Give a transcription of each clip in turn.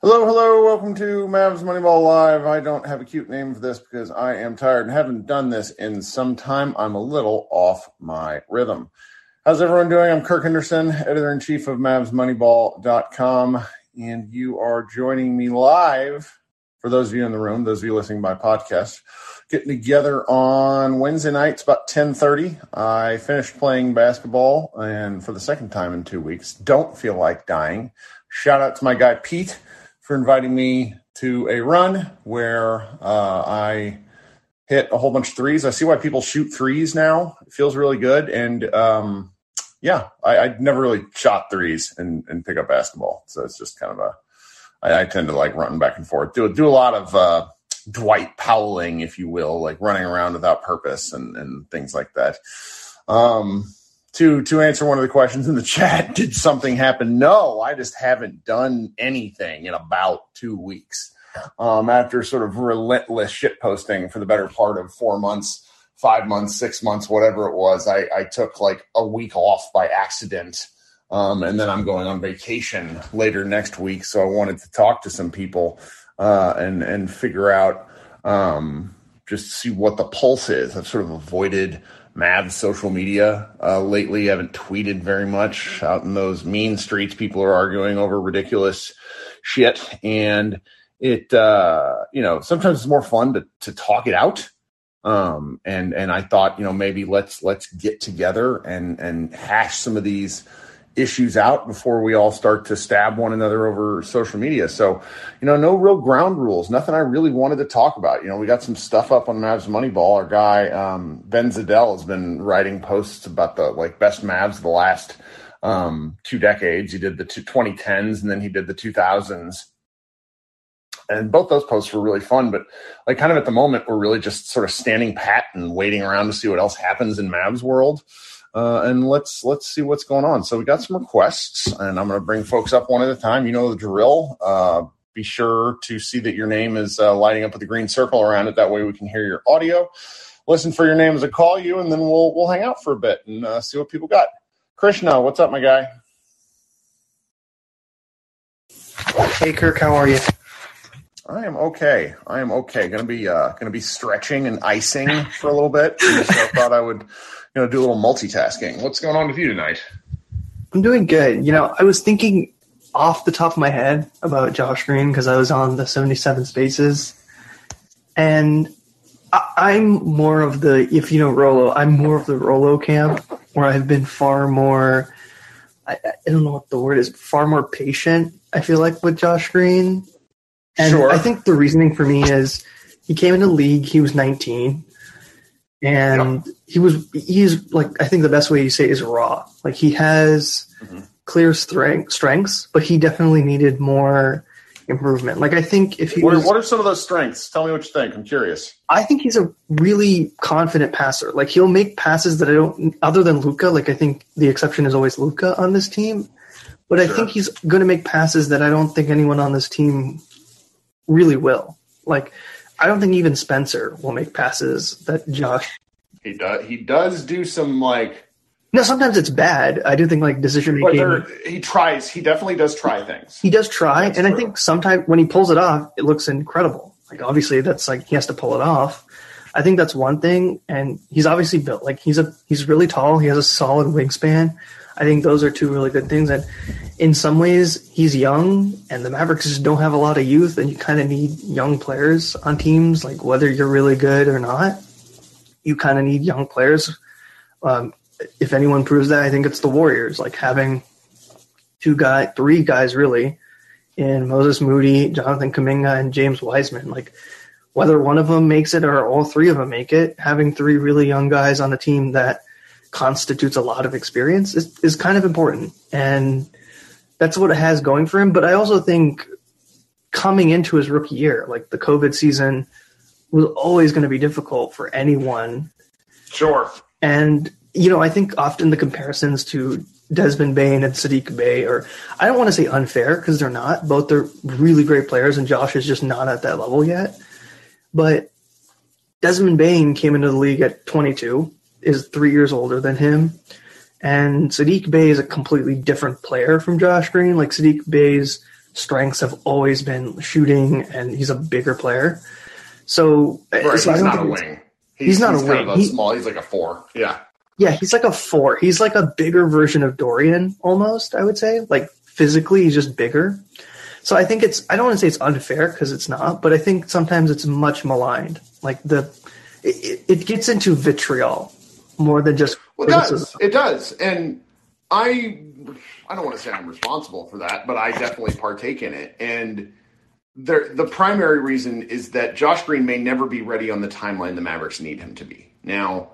Hello, hello, welcome to Mavs Moneyball Live. I don't have a cute name for this because I am tired and haven't done this in some time. I'm a little off my rhythm. How's everyone doing? I'm Kirk Henderson, editor in chief of MavsMoneyball.com, and you are joining me live. For those of you in the room, those of you listening by podcast, getting together on Wednesday nights about 10:30. I finished playing basketball, and for the second time in two weeks, don't feel like dying. Shout out to my guy Pete for inviting me to a run where uh, I hit a whole bunch of threes. I see why people shoot threes now. It feels really good. And um, yeah, I, I never really shot threes and, and pick up basketball. So it's just kind of a, I, I tend to like running back and forth. Do, do a lot of uh, Dwight Powelling, if you will, like running around without purpose and, and things like that. Um, to to answer one of the questions in the chat did something happen? No i just haven't done anything in about two weeks. Um, after sort of relentless shit posting for the better part of four months five months six months whatever it was i, I took like a week off by accident. Um, and then i'm going on vacation later next week so i wanted to talk to some people uh, and and figure out um, just see what the pulse is. I've sort of avoided Mavs social media uh, lately. I haven't tweeted very much out in those mean streets. People are arguing over ridiculous shit, and it uh, you know sometimes it's more fun to to talk it out. Um, and and I thought you know maybe let's let's get together and and hash some of these issues out before we all start to stab one another over social media. So, you know, no real ground rules, nothing I really wanted to talk about. You know, we got some stuff up on Mavs Moneyball. Our guy, um, Ben Zadell has been writing posts about the like best Mavs of the last um, two decades. He did the two, 2010s and then he did the 2000s. And both those posts were really fun, but like kind of at the moment, we're really just sort of standing pat and waiting around to see what else happens in Mavs world uh, and let's let's see what's going on. So we got some requests, and I'm going to bring folks up one at a time. You know the drill. Uh, be sure to see that your name is uh, lighting up with a green circle around it. That way we can hear your audio. Listen for your name as I call you, and then we'll we'll hang out for a bit and uh, see what people got. Krishna, what's up, my guy? Hey, Kirk, how are you? I am okay. I am okay. Going to be uh, going to be stretching and icing for a little bit. So I thought I would you know, do a little multitasking. What's going on with you tonight? I'm doing good. You know, I was thinking off the top of my head about Josh Green because I was on the 77 Spaces, and I, am more of the if you know Rolo, I'm more of the Rolo camp where I've been far more. I, I don't know what the word is. Far more patient. I feel like with Josh Green, and sure. I think the reasoning for me is he came into the league. He was 19 and yep. he was he's like I think the best way to say is raw. Like he has mm-hmm. clear strength, strengths, but he definitely needed more improvement. Like I think if he What are, was, what are some of those strengths? Tell me what you think. I'm curious. I think he's a really confident passer. Like he'll make passes that I don't, other than Luka. Like I think the exception is always Luka on this team, but I think he's going to make passes that I don't think anyone on this team really will. Like I don't think even Spencer will make passes that Josh. He does. He does do some like, No, sometimes it's bad. I do think like decision making. he tries. He definitely does try things. He does try, That's and I think sometimes when he pulls it off, it looks incredible. Like obviously, that's like he has to pull it off. I think that's one thing, and he's obviously built like he's a he's really tall. He has a solid wingspan. I think those are two really good things. And in some ways, he's young, and the Mavericks just don't have a lot of youth, and you kind of need young players on teams. Like whether you're really good or not, you kind of need young players. Um, if anyone proves that, I think it's the Warriors. Like having two guy, three guys really, in Moses Moody, Jonathan Kuminga, and James Wiseman. Like whether one of them makes it or all three of them make it, having three really young guys on a team that constitutes a lot of experience is, is kind of important. And that's what it has going for him. But I also think coming into his rookie year, like the COVID season was always going to be difficult for anyone Sure. and you know, I think often the comparisons to Desmond Bane and Sadiq Bey are I don't want to say unfair because they're not. Both are really great players, and Josh is just not at that level yet. But Desmond Bane came into the league at 22, is three years older than him, and Sadiq Bey is a completely different player from Josh Green. Like Sadiq Bey's strengths have always been shooting, and he's a bigger player. So, Right. so he's not a think wing. He's not a kind wing. Of a He- small. He's like a four. Yeah. Yeah, he's like a four. He's like a bigger version of Dorian almost, I would say. Like physically, he's just bigger. So I think it's, I don't want to say it's unfair because it's not, but I think sometimes it's much maligned. Like the, it- it gets into vitriol more than just Well, it does. It does. And I, I don't want to say I'm responsible for that, but I definitely partake in it. And the the primary reason is that Josh Green may never be ready on the timeline the Mavericks need him to be. Now,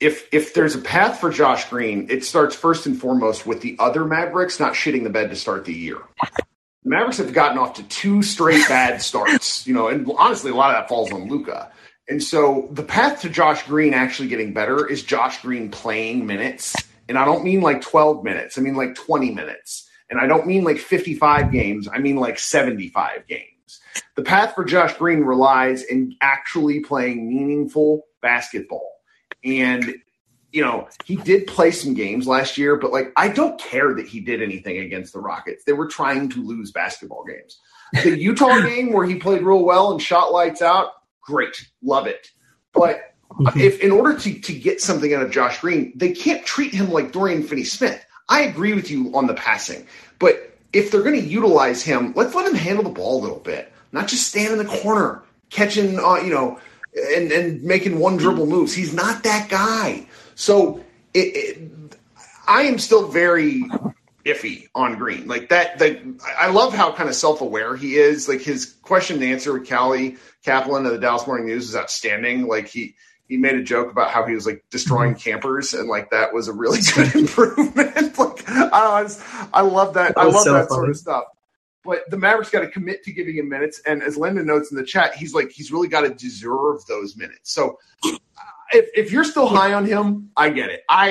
if if there's a path for Josh Green, it starts first and foremost with the other Mavericks not shitting the bed to start the year. The Mavericks have gotten off to two straight bad starts, you know, and honestly, a lot of that falls on Luka. And so the path to Josh Green actually getting better is Josh Green playing minutes. And I don't mean like 12 minutes, I mean like 20 minutes. And I don't mean like 55 games, I mean like 75 games. The path for Josh Green relies in actually playing meaningful basketball. And you know, he did play some games last year, but like I don't care that he did anything against the Rockets. They were trying to lose basketball games. The Utah game where he played real well and shot lights out, great. Love it. But if in order to, to get something out of Josh Green, they can't treat him like Dorian Finney Smith. I agree with you on the passing, but if they're going to utilize him, let's let him handle the ball a little bit, not just stand in the corner catching, uh, you know, and and making one dribble moves. He's not that guy. So it, it, I am still very iffy on Green. Like that. That I love how kind of self aware he is. Like his question and answer with Callie Caplan of the Dallas Morning News is outstanding. Like he he made a joke about how he was like destroying mm-hmm. campers, and like that was a really good improvement. like I don't know, I, just, I love that. I That was love so that sort of stuff. But the Mavericks got to commit to giving him minutes, and as Linda notes in the chat, he's like he's really got to deserve those minutes. So if, if you're still high on him, I get it. I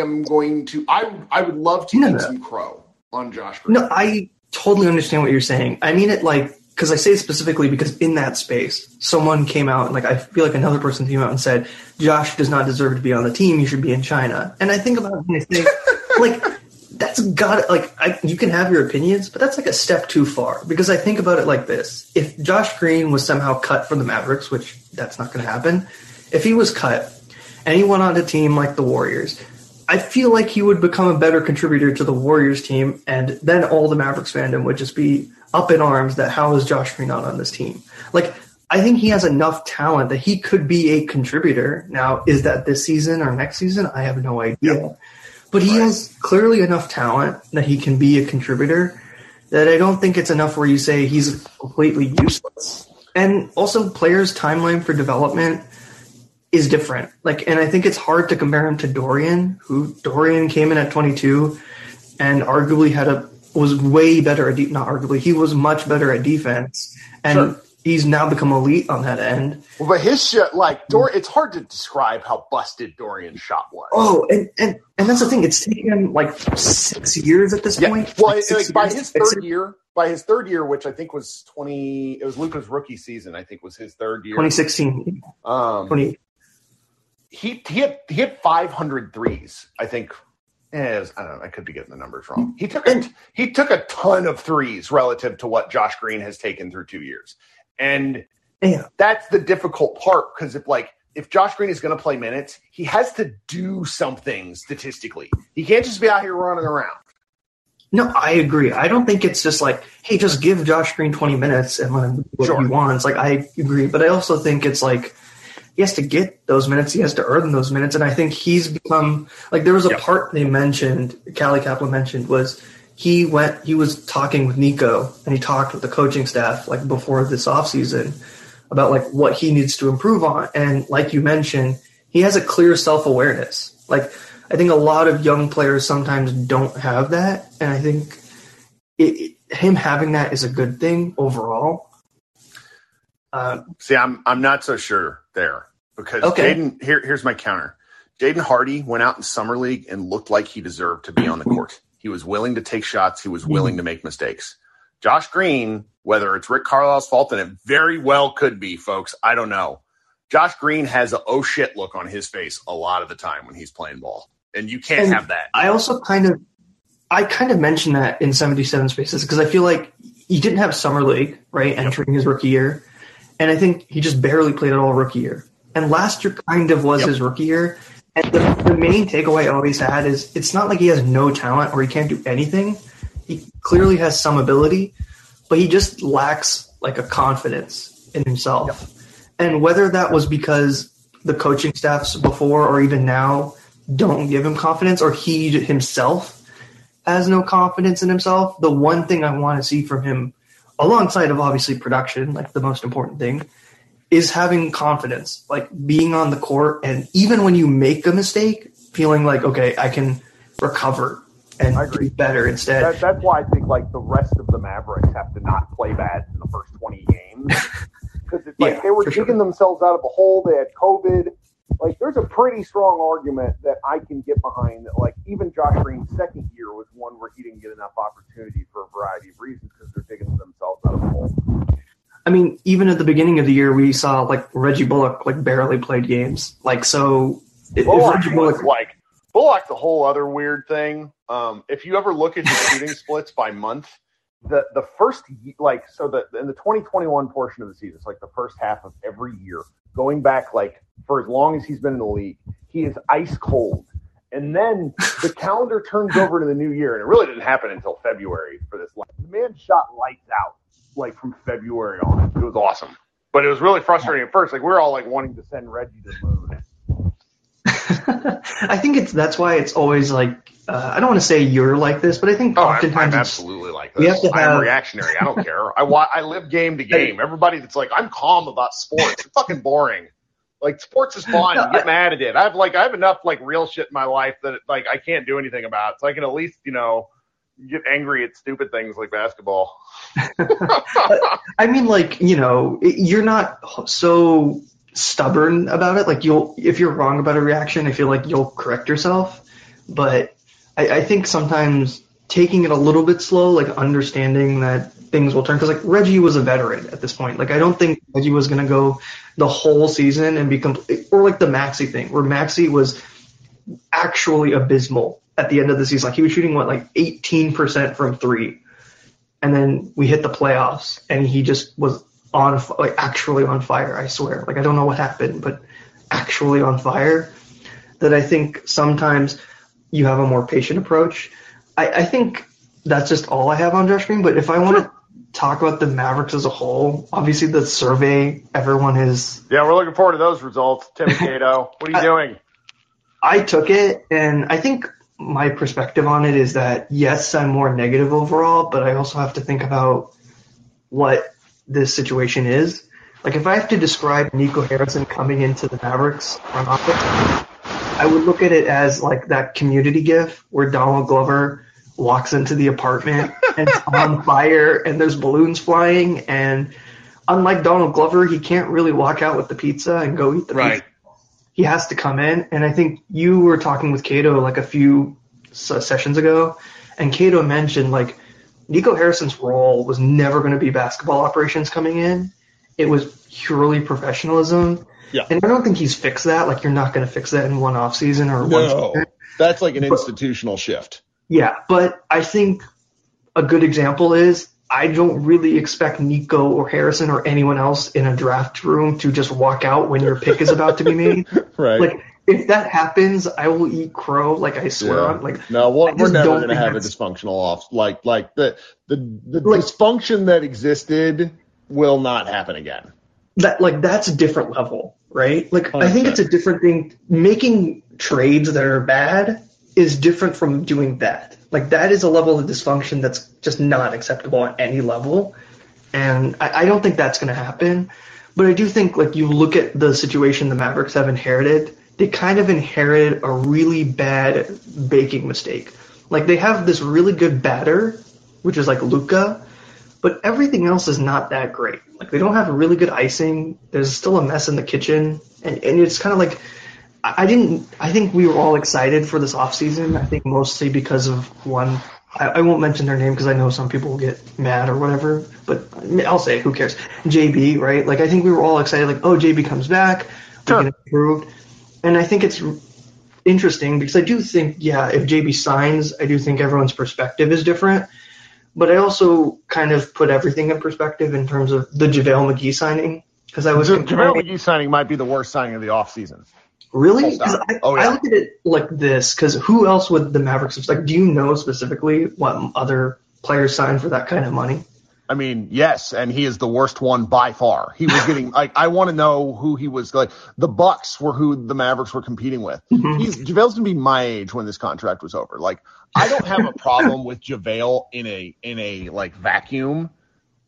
am going to. I I would love to No, eat no. some crow on Josh. Green. No, I totally understand what you're saying. I mean it like because I say it specifically because in that space, someone came out and like I feel like another person came out and said, "Josh does not deserve to be on the team. You should be in China." And I think about it and I think, like, that's got like I, you can have your opinions, but that's like a step too far because I think about it like this: if Josh Green was somehow cut from the Mavericks, which that's not going to happen, if he was cut and he went on a team like the Warriors. I feel like he would become a better contributor to the Warriors team, and then all the Mavericks fandom would just be up in arms that how is Josh Green not on this team? Like, I think he has enough talent that he could be a contributor. Now, is that this season or next season? I have no idea. But he Right. has clearly enough talent that he can be a contributor that I don't think it's enough where you say he's completely useless. And also, players' timeline for development is different. Like, and I think it's hard to compare him to Dorian, who Dorian came in at 22 and arguably had a was way better at de- not arguably he was much better at defense, and Sure. he's now become elite on that end. Well, but his shot, like Dor, it's hard to describe how busted Dorian's shot was. Oh, and and and that's the thing. It's taken him like six years at this yeah. point. Well, Like, like, by his third year, by his third year, which I think was twenty, it was Luka's rookie season. I think was his third year. 2016, Um, 20, he he had he had 500 threes. I think. Eh, was- I don't know. I could be getting the numbers wrong. He took a, he took a ton of threes relative to what Josh Green has taken through two years, and that's the difficult part because if like if Josh Green is going to play minutes, he has to do something statistically. He can't just be out here running around. No, I agree. I don't think it's just like, hey, just give Josh Green 20 minutes and let him do what Sure. he wants. Like, I agree. But I also think it's like, he has to get those minutes. He has to earn those minutes. And I think he's become, like, there was a Yep. part they mentioned, Callie Caplan mentioned, was he went, he was talking with Nico and he talked with the coaching staff, like, before this offseason about, like, what he needs to improve on. And like you mentioned, he has a clear self awareness. Like, I think a lot of young players sometimes don't have that, and I think it, it- him having that is a good thing overall. Uh, See, I'm I'm not so sure there because Okay. Jaden. Here, here's my counter. Jaden Hardy went out in summer league and looked like he deserved to be on the court. He was willing to take shots. He was willing to make mistakes. Josh Green, whether it's Rick Carlisle's fault, and it very well could be, folks. I don't know. Josh Green has a oh shit look on his face a lot of the time when he's playing ball, and you can't And- have that. I also kind of, I kind of mentioned that in seventy seven spaces because I feel like he didn't have summer league right entering his rookie year, and I think he just barely played at all rookie year. And last year kind of was Yep. his rookie year. And the, the main takeaway I always had is it's not like he has no talent or he can't do anything. He clearly has some ability, but he just lacks like a confidence in himself. And whether that was because the coaching staffs before or even now don't give him confidence or he himself has no confidence in himself, the one thing I want to see from him, alongside of obviously production, like the most important thing, is having confidence, like being on the court and even when you make a mistake, feeling like, okay, I can recover and I agree. do better instead. That, that's why I think like the rest of the Mavericks have to not play bad in the first twenty games because it's like Yeah, they were for sure. digging themselves out of a hole. They had COVID. Like there's a pretty strong argument that I can get behind. That like even Josh Green's second year was one where he didn't get enough opportunity for a variety of reasons because they're digging themselves out of a hole. I mean, even at the beginning of the year, we saw like Reggie Bullock like barely played games. Like so, if, if Reggie was Bullock, like Bullock's a whole other weird thing. Um, if you ever look at his shooting splits by month, the the first like so the in the 2021 portion of the season, it's like the first half of every year, going back like for as long as he's been in the league, he is ice cold. And then the calendar turns over to the new year, and it really didn't happen until February for this. The man shot lights out like from February on. It was awesome, but it was really frustrating at first. Like we were all like wanting to send Reggie to the moon. I think it's that's why it's always like uh, I don't want to say you're like this, but I think Oh, I'm, oftentimes I'm absolutely like we this. have to I'm reactionary. I don't care. I wa- I live game to game. Everybody that's like, I'm calm about sports. It's fucking boring. Like sports is fun. No, You get I- mad at it. I have like I have enough like real shit in my life that like I can't do anything about. So I can at least you know get angry at stupid things like basketball. I mean, like you know, you're not so stubborn about it. Like you'll, if you're wrong about a reaction, I feel like you'll correct yourself. But I, I think sometimes taking it a little bit slow, like understanding that things will turn. Because like Reggie was a veteran at this point. Like I don't think Reggie was gonna go the whole season and be complete, or like the Maxi thing, where Maxi was actually abysmal at the end of the season. Like he was shooting what, like 18% from three and then we hit the playoffs and he just was on like actually on fire i swear like i don't know what happened but actually on fire that i think sometimes you have a more patient approach i, I think that's just all i have on josh green but if i want to talk about the mavericks as a whole obviously the survey everyone is Yeah, we're looking forward to those results. Timmy Cato, what are you doing? I took it, and I think my perspective on it is that yes, I'm more negative overall, but I also have to think about what this situation is. Like, if I have to describe Nico Harrison coming into the Mavericks front office, I would look at it as like that community gif where Donald Glover walks into the apartment and it's on fire and there's balloons flying and unlike Donald Glover, he can't really walk out with the pizza and go eat the Right. pizza. He has to come in, and I think you were talking with Cato like a few sessions ago, and Cato mentioned like Nico Harrison's role was never going to be basketball operations coming in. It was purely professionalism. Yeah. And I don't think he's fixed that. Like you're not going to fix that in one off season or one. season. that's like an institutional shift. Yeah, but I think a good example is I don't really expect Nico or Harrison or anyone else in a draft room to just walk out when your pick is about to be made. Right. Like if that happens, I will eat crow. Like I swear Yeah. on. Like No, we're, we're never going to have a dysfunctional off. Like, like the the the Like- dysfunction that existed will not happen again. that like that's a different level, right? Like I think it's a different thing. Making trades that are bad is different from doing that. Like that is a level of dysfunction that's just not acceptable at any level, and I, I don't think that's going to happen. But I do think like you look at the situation the Mavericks have inherited, they kind of inherited a really bad baking mistake. Like they have this really good batter, which is like Luka, but everything else is not that great. Like they don't have really good icing. There's still a mess in the kitchen, and, and it's kind of like I didn't. I think we were all excited for this off season. I think mostly because of one. I, I won't mention their name because I know some people will get mad or whatever. But I'll say who cares? JB, right? Like I think we were all excited. Like oh, JB comes back. Sure. We get improved, and I think it's interesting because I do think yeah, if JB signs, I do think everyone's perspective is different. But I also kind of put everything in perspective in terms of the JaVale McGee signing because I was JaVale McGee signing might be the worst signing of the offseason. Really? I, Oh, yeah. I look at it like this because who else would the Mavericks have? Like, do you know specifically what other players signed for that kind of money? I mean, yes, and he is the worst one by far. He was getting like I want to know who he was like. The Bucks were who the Mavericks were competing with. Mm-hmm. He's JaVale's gonna be my age when this contract was over. Like I don't have a problem with JaVale in a in a like vacuum,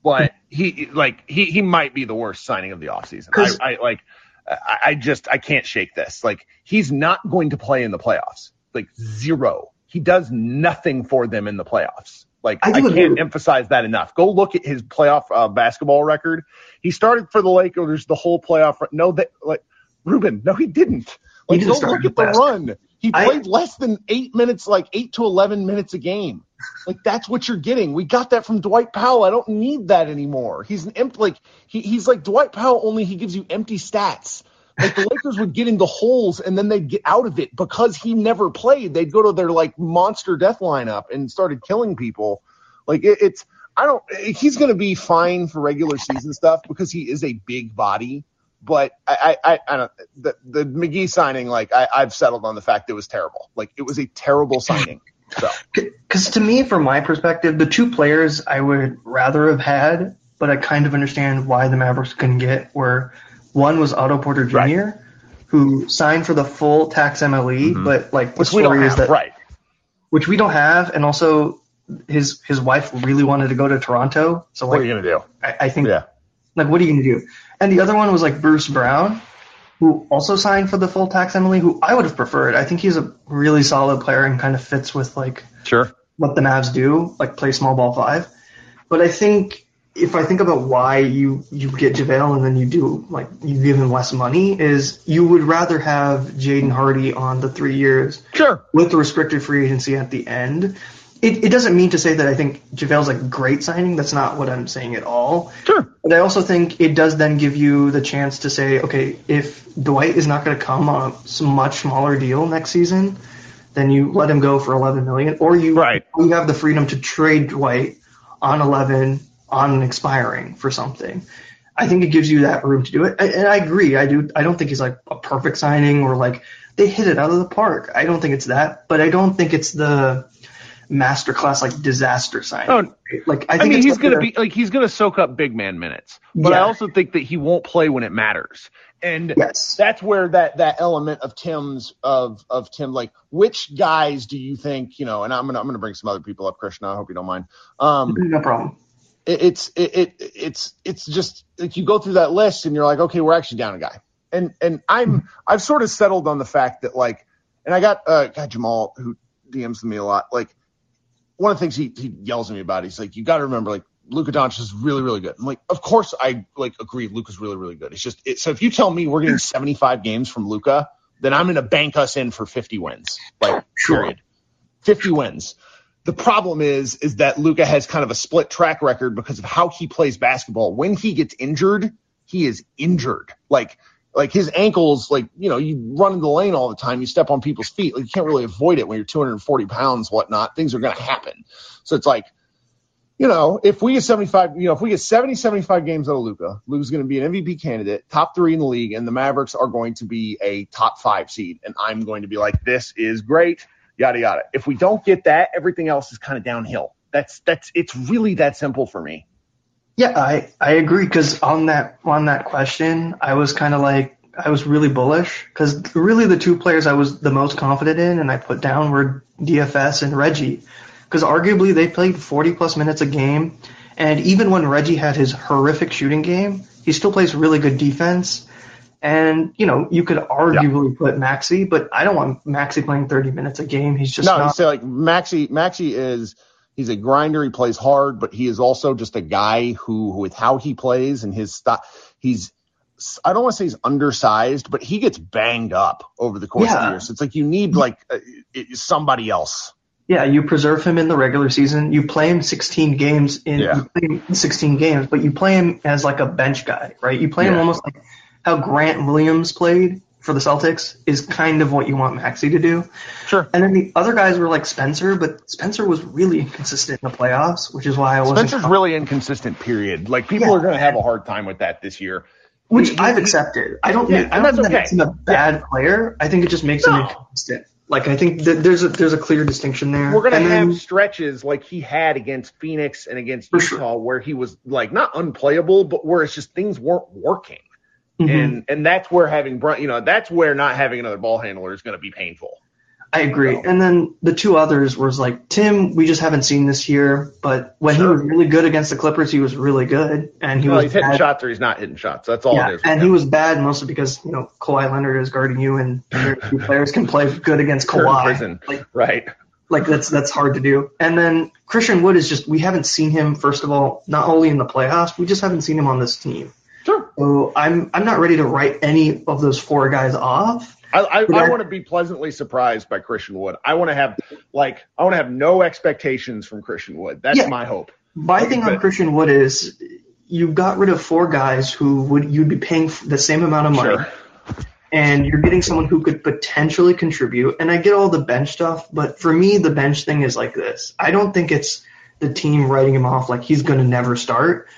but he like he he might be the worst signing of the offseason. I, I like I, I just I can't shake this. Like he's not going to play in the playoffs. Like zero. He does nothing for them in the playoffs. Like I I, can't with- emphasize that enough. Go look at his playoff uh, basketball record. He started for the Lakers the whole playoff. run. No, that like Ruben. No, he didn't. Like didn't go look at the run. He I- played less than eight minutes, like eight to eleven minutes a game. Like that's what you're getting. We got that from Dwight Powell. I don't need that anymore. He's an empty. Like he, he's like Dwight Powell. Only he gives you empty stats. Like the Lakers would get into holes and then they'd get out of it because he never played. They'd go to their like monster death lineup and started killing people. Like it, it's I don't. He's going to be fine for regular season stuff because he is a big body. But I, I, I, don't. The, the McGee signing, like I, I've settled on the fact it was terrible. Like it was a terrible signing. So Because to me, from my perspective, the two players I would rather have had, but I kind of understand why the Mavericks couldn't get, were one was Otto Porter Jr., Right. who signed for the full tax MLE, mm-hmm. but like the which we don't story is have, that right? which we don't have, and also his his wife really wanted to go to Toronto, so What are you gonna do? I, I think Yeah. like what are you gonna do? And the other one was like Bruce Brown, who also signed for the full tax MLE, who I would have preferred. I think he's a really solid player and kind of fits with like Sure. what the Mavs do, like play small ball five. But I think if I think about why you you get JaVale and then you do like you give him less money, is you would rather have Jaden Hardy on the three years Sure. with the restricted free agency at the end. It, it doesn't mean to say that I think JaVale's a great signing. That's not what I'm saying at all. Sure. But I also think it does then give you the chance to say, okay, if Dwight is not going to come on a much smaller deal next season, then you let him go for 11 million, or you Right. you have the freedom to trade Dwight on 11 on expiring for something. I think it gives you that room to do it, and I agree. I do. I don't think he's like a perfect signing or like they hit it out of the park. I don't think it's that, but I don't think it's the masterclass like disaster signing. Oh, like I I, think mean, he's going to the- be like he's to soak up big man minutes, but I also think that he won't play when it matters, and Yes. that's where that that element of Tim's of of Tim like which guys do you think you know? And I'm gonna I'm gonna bring some other people up, Krishna. I hope you don't mind. Um, no problem. It, it's it, it it's it's just like you go through that list and you're like, okay, we're actually down a guy, and and I'm I've sort of settled on the fact that like, and I got uh got Jamal who DMs me a lot like one of the things he, he yells at me about, he's like, you got to remember, like, Luka Doncic is really, really good. I'm like, of course I like agree. Luka's really, really good. It's just, it, so if you tell me we're getting 75 games from Luka, then I'm going to bank us in for 50 wins. Like, Sure. period. 50 wins. The problem is, is that Luka has kind of a split track record because of how he plays basketball. When he gets injured, he is injured. Like, like his ankles, like, you know, you run in the lane all the time, you step on people's feet. Like, you can't really avoid it when you're 240 pounds, whatnot. Things are going to happen. So it's like, you know, if we get 75, you know, if we get 70, 75 games out of Luka, Luka's going to be an MVP candidate, top three in the league, and the Mavericks are going to be a top five seed. And I'm going to be like, this is great, yada, yada. If we don't get that, everything else is kind of downhill. That's, that's, it's really that simple for me. Yeah, I, I agree because on that on that question, I was kind of like I was really bullish because really the two players I was the most confident in and I put down were DFS and Reggie because arguably they played 40 plus minutes a game and even when Reggie had his horrific shooting game, he still plays really good defense. And you know you could arguably put Maxi, but I don't want Maxi playing 30 minutes a game. He's just no, you not. say like Maxi, Maxi is, he's a grinder. He plays hard, but he is also just a guy who, with how he plays and his stuff, he's, I don't want to say he's undersized, but he gets banged up over the course of the year. So it's like you need like uh, somebody else. Yeah, you preserve him in the regular season. You play him 16 games in, Yeah. you play him in 16 games, but you play him as like a bench guy, right? You play him almost like how Grant Williams played for the Celtics is kind of what you want Maxi to do. Sure. And then the other guys were like Spencer, but Spencer was really inconsistent in the playoffs, which is why I wasn't. Spencer's really inconsistent, period. Like people Yeah. are going to have a hard time with that this year. which he- I've he- accepted. I don't. Yeah, I don't think that okay. makes him a bad player. I think it just makes him inconsistent. Like I think that there's a there's a clear distinction there. We're gonna And have then- stretches like he had against Phoenix and against Utah sure. where he was like not unplayable, but where it's just things weren't working. Mhm. And and that's where having Brun, you know, that's where not having another ball handler is going to be painful. I agree. So- And then the two others was like Tim. We just haven't seen this year, but when Sure. he was really good against the Clippers, he was really good, and he well, was he's hitting bad. shots or he's not hitting shots. That's all yeah, it is. and he was bad mostly because you know Kawhi Leonard is guarding you, and very few players can play good against Kawhi. Like, right. like that's that's hard to do. And then Christian Wood is just we haven't seen him. First of all, not only in the playoffs, we just haven't seen him on this team. Sure. So I'm I'm not ready to write any of those four guys off. I I, I I- want to be pleasantly surprised by Christian Wood. I want to have like I want to have no expectations from Christian Wood. That's Yeah. my hope. My thing on Christian Wood is you got rid of four guys who would you'd be paying the same amount of money, Sure. and you're getting someone who could potentially contribute. And I get all the bench stuff, but for me, the bench thing is like this. I don't think it's the team writing him off like he's going to never start.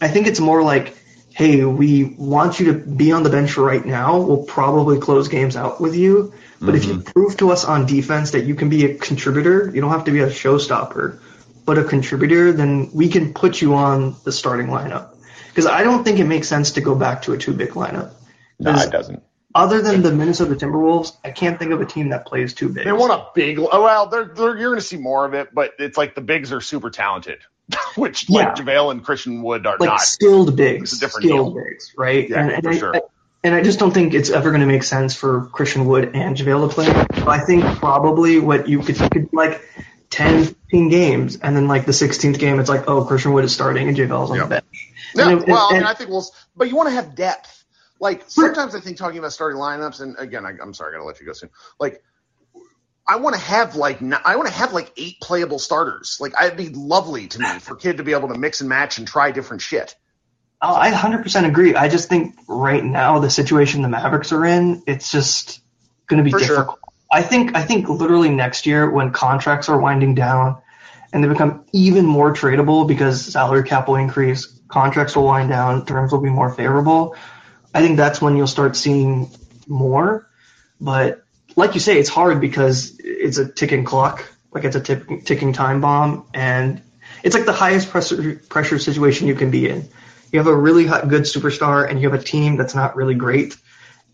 I think it's more like, hey, we want you to be on the bench right now. We'll probably close games out with you. But if you mm-hmm. prove to us on defense that you can be a contributor, you don't have to be a showstopper, but a contributor, then we can put you on the starting lineup. Because I don't think it makes sense to go back to a two big lineup. No, 'Cause it doesn't. Other than the Minnesota Timberwolves, I can't think of a team that plays two bigs. They want a big. Oh well, they're, they're you're going to see more of it, but it's like the bigs are super talented, which Yeah. like JaVale and Christian Wood are like not. skilled bigs, It's a different skilled deal. bigs, right? Yeah, and, and for I, sure. I- and I just don't think it's ever going to make sense for Christian Wood and JaVale to play. So I think probably what you could, you could like 10, 15 games, and then like the 16th game, it's like, oh, Christian Wood is starting and JaVale's on Yep. the bench. Yeah, And well, I mean, I think we'll, but you want to have depth. Like sometimes I think talking about starting lineups, and again, I, I'm sorry, I gotta let you go soon. Like, I want to have like I want to have like eight playable starters. Like, it'd be lovely to me for Kidd to be able to mix and match and try different shit. Oh, I 100% agree. I just think right now the situation the Mavericks are in, it's just going to be For sure. difficult. I think I think literally next year when contracts are winding down and they become even more tradable because salary cap will increase, contracts will wind down, terms will be more favorable. I think that's when you'll start seeing more. But like you say, it's hard because it's a ticking clock, like it's a tick, ticking time bomb, and it's like the highest pressure pressure situation you can be in. You have a really hot, good superstar, and you have a team that's not really great,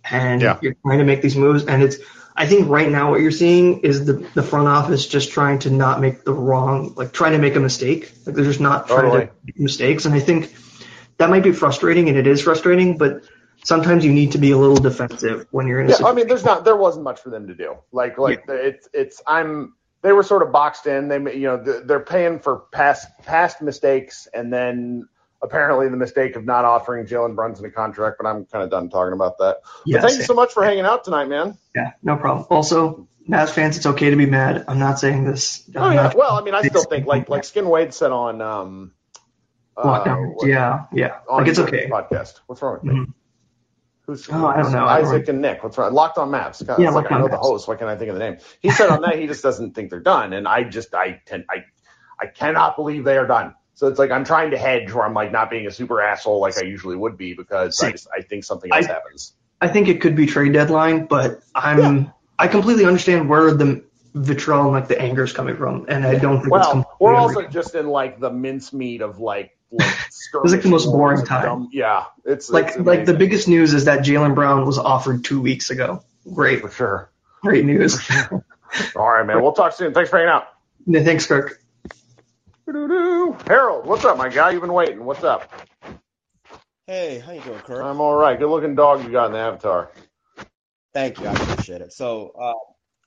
and Yeah. you're trying to make these moves. And it's, I think right now what you're seeing is the the front office just trying to not make the wrong, like trying to make a mistake. Like they're just not trying Totally. to make mistakes. And I think that might be frustrating, and it is frustrating, but sometimes you need to be a little defensive when you're in a Yeah, I mean, there's not, there wasn't much for them to do. Like, like it's, it's, I'm, they were sort of boxed in. They, you know, they're paying for past past mistakes, and then apparently the mistake of not offering Jalen Brunson a contract. But I'm kind of done talking about that. Yeah, thank you so much for hanging out tonight, man. Yeah, no problem. Also, Mavs fans, it's okay to be mad. I'm not saying this. I'm oh yeah, well, I mean, I still think like like Skin Wade said on um, uh, yeah, yeah, like it's okay. Podcast. What's wrong with me? Mm-hmm. Who's, oh, I don't know. Isaac and Nick. What's wrong? Locked on Mavs. God, yeah, like, I know Mavs. the host. Why can't I think of the name? He said on that he just doesn't think they're done, and I just I tend I I cannot believe they are done. So it's like I'm trying to hedge where I'm like not being a super asshole like I usually would be because See, I just I think something else I, happens. I think it could be trade deadline, but I'm yeah. I completely understand where the vitriol and like the anger is coming from, and I don't think well, we're also just in like the mincemeat of like like it's like the most boring time. Dumb, yeah, it's like it's like the biggest news is that Jaylen Brown was offered two weeks ago. Great, for sure. Great news. Sure. All right, man. We'll talk soon. Thanks for hanging out. Yeah, thanks, Kirk. Harold, what's up, my guy? You've been waiting. What's up? Hey, how you doing, Kirk? I'm all right. Good looking dog you got in the avatar. Thank you. I appreciate it. So, uh,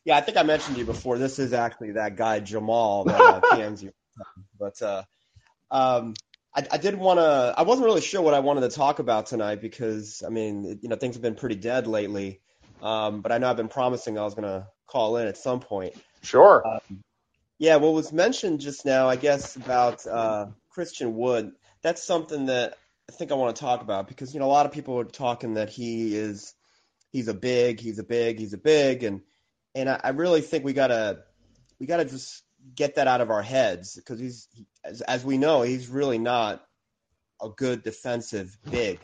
yeah, I think I mentioned to you before. This is actually that guy Jamal that uh, PMs you. But uh, um, I, I did want to. I wasn't really sure what I wanted to talk about tonight because I mean, you know, things have been pretty dead lately. Um, but I know I've been promising I was going to call in at some point. Sure. Um, yeah, what was mentioned just now, I guess, about uh, Christian Wood. That's something that I think I want to talk about because you know a lot of people are talking that he is he's a big, he's a big, he's a big, and and I, I really think we gotta we gotta just get that out of our heads because he's as, as we know he's really not a good defensive big.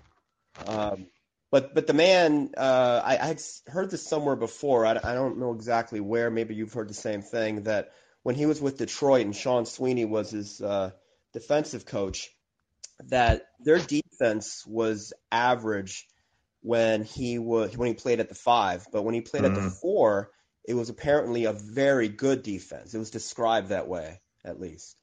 Um, but but the man, uh, I, I had heard this somewhere before. I, I don't know exactly where. Maybe you've heard the same thing that when he was with Detroit and Sean Sweeney was his uh, defensive coach, that their defense was average when he was when he played at the five, but when he played mm-hmm. at the mm-hmm. four, it was apparently a very good defense. It was described that way, at least.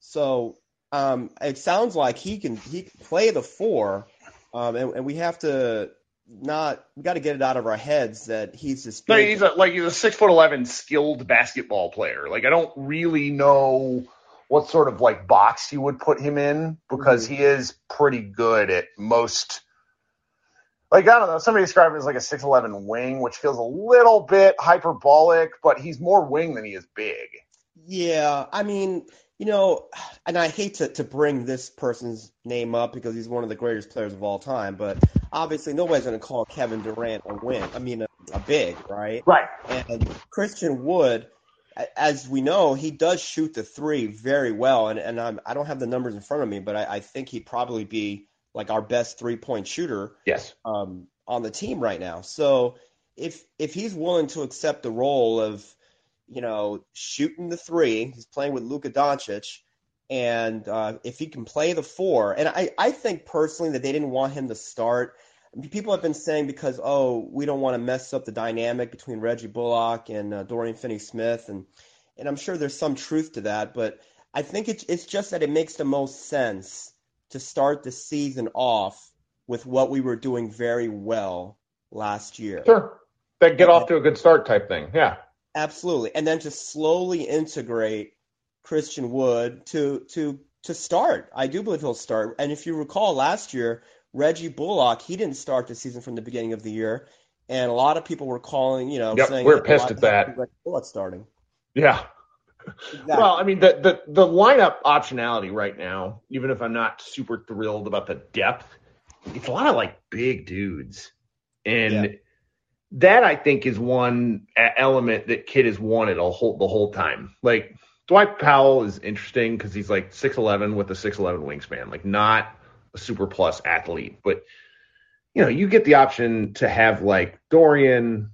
So um, it sounds like he can he can play the four, um, and, and we have to not we got to get it out of our heads that he's this. No, he's a, like he's a six foot eleven skilled basketball player. Like I don't really know what sort of like box you would put him in because mm-hmm. he is pretty good at most like I don't know, somebody described him as like a six eleven wing, which feels a little bit hyperbolic, but he's more wing than he is big. Yeah, I mean, you know, and I hate to, to bring this person's name up because he's one of the greatest players of all time, but obviously nobody's going to call Kevin Durant a wing. I mean, a, a big, right? Right. And Christian Wood, as we know, he does shoot the three very well, and and I'm, I don't have the numbers in front of me, but I, I think he'd probably be like our best three point shooter yes. um, on the team right now. So if if he's willing to accept the role of you know shooting the three, he's playing with Luka Doncic, and uh, if he can play the four, and I I think personally that they didn't want him to start. People have been saying because oh we don't want to mess up the dynamic between Reggie Bullock and uh, Dorian Finney-Smith, and and I'm sure there's some truth to that, but I think it's it's just that it makes the most sense to start the season off with what we were doing very well last year. Sure. That get off to a good start type thing. Yeah. Absolutely. And then to slowly integrate Christian Wood to to to start. I do believe he'll start. And if you recall last year, Reggie Bullock, he didn't start the season from the beginning of the year. And a lot of people were calling, you know, yep, saying we're pissed at that. Reggie Bullock starting. Yeah. Exactly. Well, I mean, the, the the lineup optionality right now, even if I'm not super thrilled about the depth, it's a lot of like big dudes, and yeah. that I think is one element that Kidd has wanted a whole the whole time. Like Dwight Powell is interesting because he's like six eleven with a six eleven wingspan, like not a super plus athlete, but you know, you get the option to have like Dorian,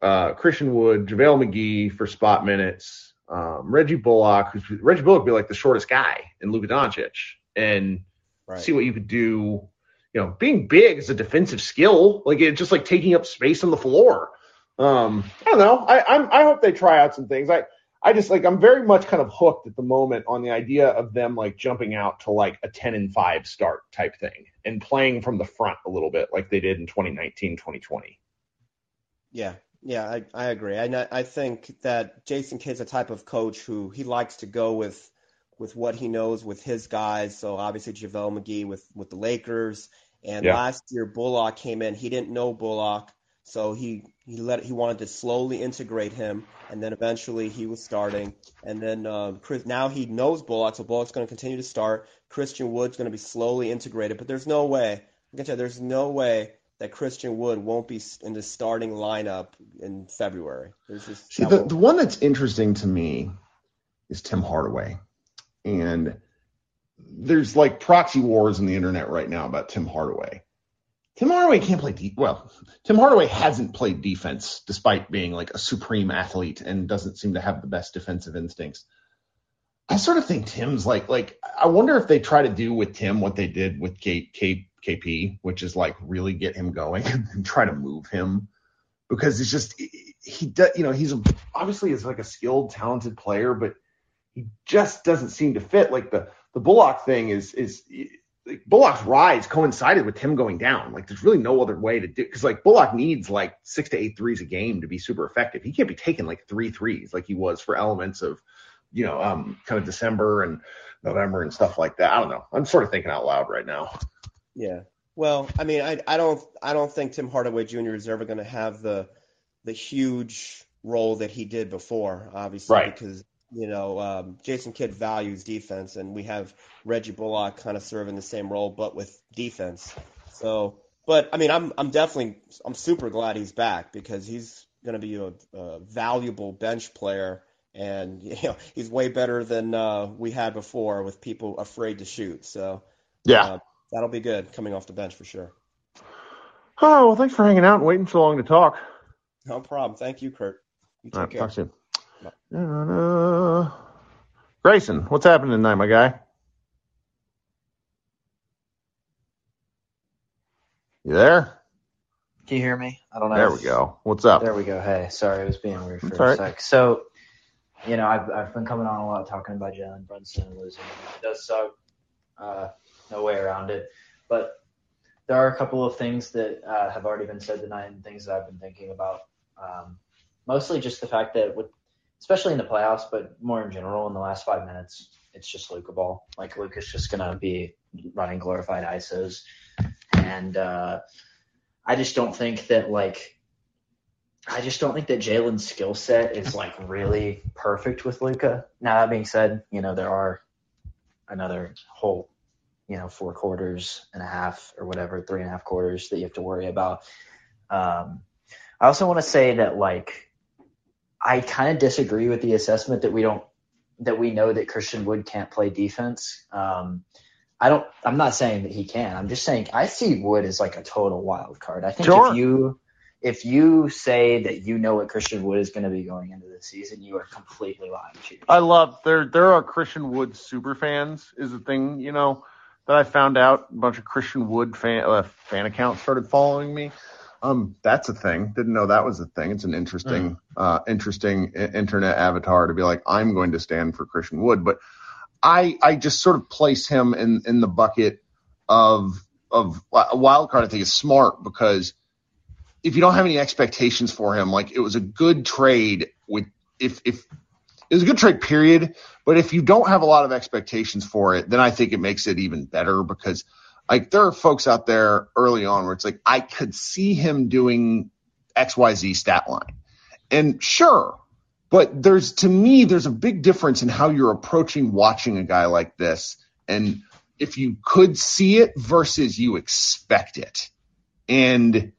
uh, Christian Wood, JaVale McGee for spot minutes um, Reggie Bullock, who's Reggie Bullock would be like the shortest guy in Luka Doncic, and right. see what you could do. You know, being big is a defensive skill. Like it's just like taking up space on the floor. Um, I don't know. I I'm, I hope they try out some things. I I just like I'm very much kind of hooked at the moment on the idea of them like jumping out to like a 10 and 5 start type thing and playing from the front a little bit like they did in 2019 2020. Yeah, Yeah, I, I agree. I, I think that Jason Kidd's a type of coach who he likes to go with with what he knows with his guys. So obviously JaVale McGee with, with the Lakers. And Yeah. last year Bullock came in. He didn't know Bullock. So he, he let he wanted to slowly integrate him, and then eventually he was starting, and then um, Chris now he knows Bullock, so Bullock's going to continue to start. Christian Wood's going to be slowly integrated, but there's no way I can tell you, there's no way that Christian Wood won't be in the starting lineup in February. Just See, the, the one that's interesting to me is Tim Hardaway. And there's like proxy wars in the internet right now about Tim Hardaway. Tim Hardaway can't play well. Tim Hardaway hasn't played defense despite being like a supreme athlete and doesn't seem to have the best defensive instincts. I sort of think Tim's like like I wonder if they try to do with Tim what they did with Kate K, KP, which is like really get him going and try to move him. Because it's just he, does you know he's obviously is like a skilled talented player but he just doesn't seem to fit. Like the the Bullock thing is is like Bullock's rise coincided with him going down. Like there's really no other way to do because like Bullock needs like six to eight threes a game to be super effective. He can't be taking like three threes like he was for elements of you know um kind of December and November and stuff like that. I don't know. I'm sort of thinking out loud right now Yeah. Well, I mean, I I don't I don't think Tim Hardaway Jr. is ever going to have the the huge role that he did before, obviously, Right. because you know um, Jason Kidd values defense, and we have Reggie Bullock kind of serving the same role, but with defense. So, but I mean, I'm I'm definitely I'm super glad he's back because he's going to be a, a valuable bench player. And you know he's way better than uh, we had before, with people afraid to shoot. So uh, that'll be good coming off the bench for sure. oh well thanks for hanging out and waiting so long to talk No problem. Thank you, Kirk. You take right, care. talk soon. Uh, Grayson, what's happening tonight, my guy? You there? Can you hear me? I don't know. There we go. What's up? There we go. Hey, sorry, I was being weird for That's a all right. sec. So, you know, I've I've been coming on a lot talking about Jalen Brunson and losing. It does suck. Uh, no way around it. But there are a couple of things that uh, have already been said tonight and things that I've been thinking about. Um, mostly just the fact that with, especially in the playoffs, but more in general in the last five minutes, it's just Luka ball. Like Luka's just gonna be running glorified ISOs, and uh, I just don't think that like I just don't think that Jalen's skill set is like really perfect with Luka. Now that being said, you know there are another whole, you know, four quarters and a half or whatever, three and a half quarters that you have to worry about. Um, I also want to say that like I kind of disagree with the assessment that we don't that we know that Christian Wood can't play defense. Um, I don't. I'm not saying that he can. I'm just saying I see Wood as like a total wild card. I think Sure. if you if you say that you know what Christian Wood is going to be going into the season, you are completely lying to yourself. I love there. There are Christian Wood super fans. Is a thing you know that I found out. A bunch of Christian Wood fan uh, fan accounts started following me. Um, that's a thing. Didn't know that was a thing. It's an interesting, uh, interesting i- internet avatar to be like, I'm going to stand for Christian Wood, but I, I just sort of place him in, in the bucket of, of a wild card. I think is smart because if you don't have any expectations for him, like it was a good trade with, if, if it was a good trade period, but if you don't have a lot of expectations for it, then I think it makes it even better because like there are folks out there early on where it's like I could see him doing XYZ stat line. And sure, but there's to me there's a big difference in how you're approaching watching a guy like this and if you could see it versus you expect it. And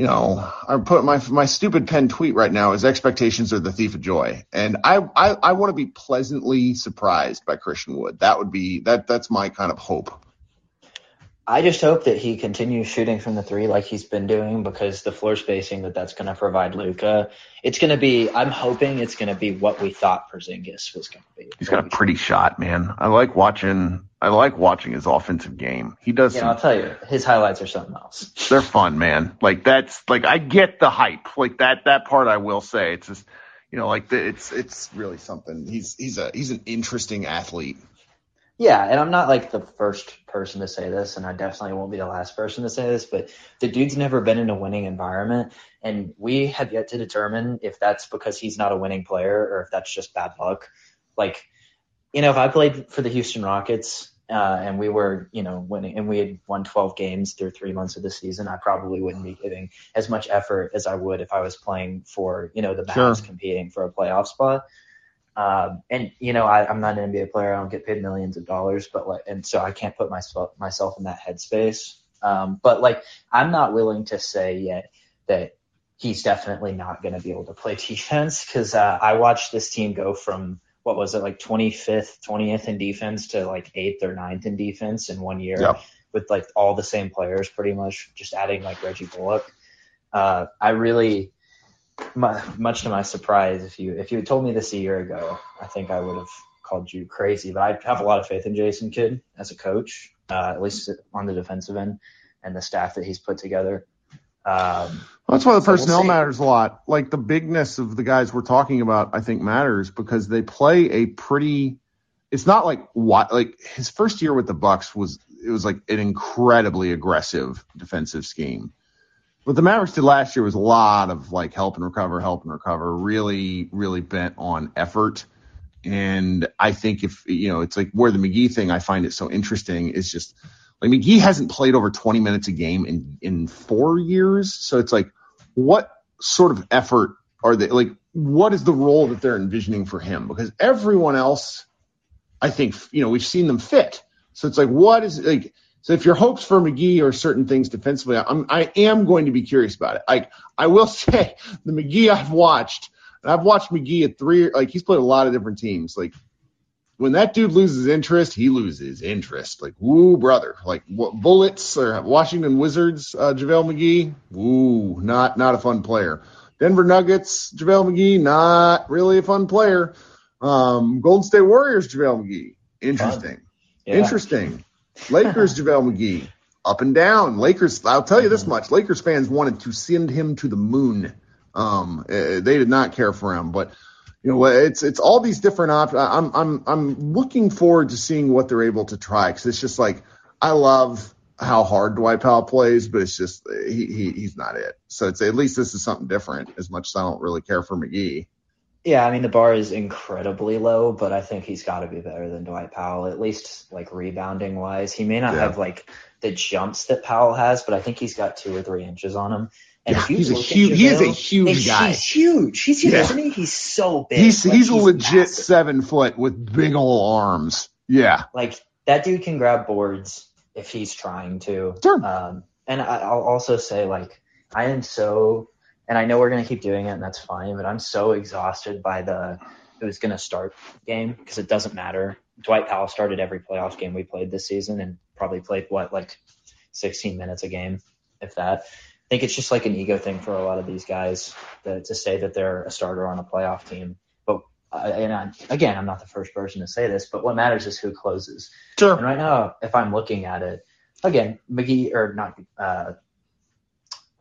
you know, I put my my stupid pen tweet right now is expectations are the thief of joy, and I I, I want to be pleasantly surprised by Christian Wood. That would be that that's my kind of hope. I just hope that he continues shooting from the three like he's been doing because the floor spacing that that's going to provide Luka, it's going to be. I'm hoping it's going to be what we thought Porzingis was going to be. He's got a pretty shot, man. I like watching. I like watching his offensive game. He does. Yeah, some- I'll tell you, his highlights are something else. they're fun, man. Like that's like I get the hype. Like that that part I will say. It's just you know like the, it's it's really something. He's he's a he's an interesting athlete. Yeah, and I'm not like the first person to say this, and I definitely won't be the last person to say this, but the dude's never been in a winning environment, and we have yet to determine if that's because he's not a winning player or if that's just bad luck. Like, you know, if I played for the Houston Rockets uh, and we were, you know, winning, and we had won 12 games through three months of the season, I probably wouldn't be giving as much effort as I would if I was playing for, you know, the Mavs Sure. competing for a playoff spot. Um, and you know, I, I'm not an NBA player. I don't get paid millions of dollars, but like, and so I can't put myself myself in that headspace. Um, but like, I'm not willing to say yet that he's definitely not going to be able to play defense because uh, I watched this team go from what was it like 25th, 20th in defense to like eighth or ninth in defense in one year with like all the same players, pretty much just adding like Reggie Bullock. Uh, I really mu much to my surprise, if you if you had told me this a year ago, I think I would have called you crazy. But I have a lot of faith in Jason Kidd as a coach, uh, at least on the defensive end and the staff that he's put together. Um, That's why the So we'll personnel matters a lot. Like the bigness of the guys we're talking about, I think matters because they play a pretty. It's not like what like his first year with the Bucks was it was like an incredibly aggressive defensive scheme. What the Mavericks did last year was a lot of like help and recover, help and recover, really, really bent on effort. And I think if you know, it's like where the McGee thing I find it so interesting is just like McGee hasn't played over 20 minutes a game in in four years, so it's like what sort of effort are they like? What is the role that they're envisioning for him? Because everyone else, I think you know we've seen them fit. So it's like what is like. So if your hopes for McGee are certain things defensively, I'm I am going to be curious about it. Like I will say the McGee I've watched, and I've watched McGee at three like he's played a lot of different teams. Like when that dude loses interest, he loses interest. Like, woo, brother. Like what, Bullets or Washington Wizards, uh, JaVale McGee, woo, not not a fun player. Denver Nuggets, JaVale McGee, not really a fun player. Um, Golden State Warriors, JaVale McGee, interesting, yeah. interesting. Lakers, JaVale McGee, up and down. Lakers, I'll tell you this much: Lakers fans wanted to send him to the moon. Um, eh, they did not care for him, but you know, it's it's all these different options. I'm I'm I'm looking forward to seeing what they're able to try because it's just like I love how hard Dwight Powell plays, but it's just he, he he's not it. So it's at least this is something different. As much as I don't really care for McGee. Yeah, I mean the bar is incredibly low, but I think he's got to be better than Dwight Powell, at least like rebounding wise. He may not Yeah. have like the jumps that Powell has, but I think he's got two or three inches on him. And Yeah, he's a huge- he is a huge guy. He's huge. He's huge, Yeah. isn't he? He's so big. He's Like, he's a legit massive. seven foot with big ol' arms. Yeah, Like that dude can grab boards if he's trying to. Sure. Um, and I, I'll also say like I am so, and I know we're gonna keep doing it, and that's fine. But I'm so exhausted by the who's gonna start game because it doesn't matter. Dwight Powell started every playoff game we played this season, and probably played what like 16 minutes a game, if that. I think it's just like an ego thing for a lot of these guys that, to say that they're a starter on a playoff team. But I, and I, again, I'm not the first person to say this, but what matters is who closes. Sure. And right now, if I'm looking at it, again, McGee or not, uh,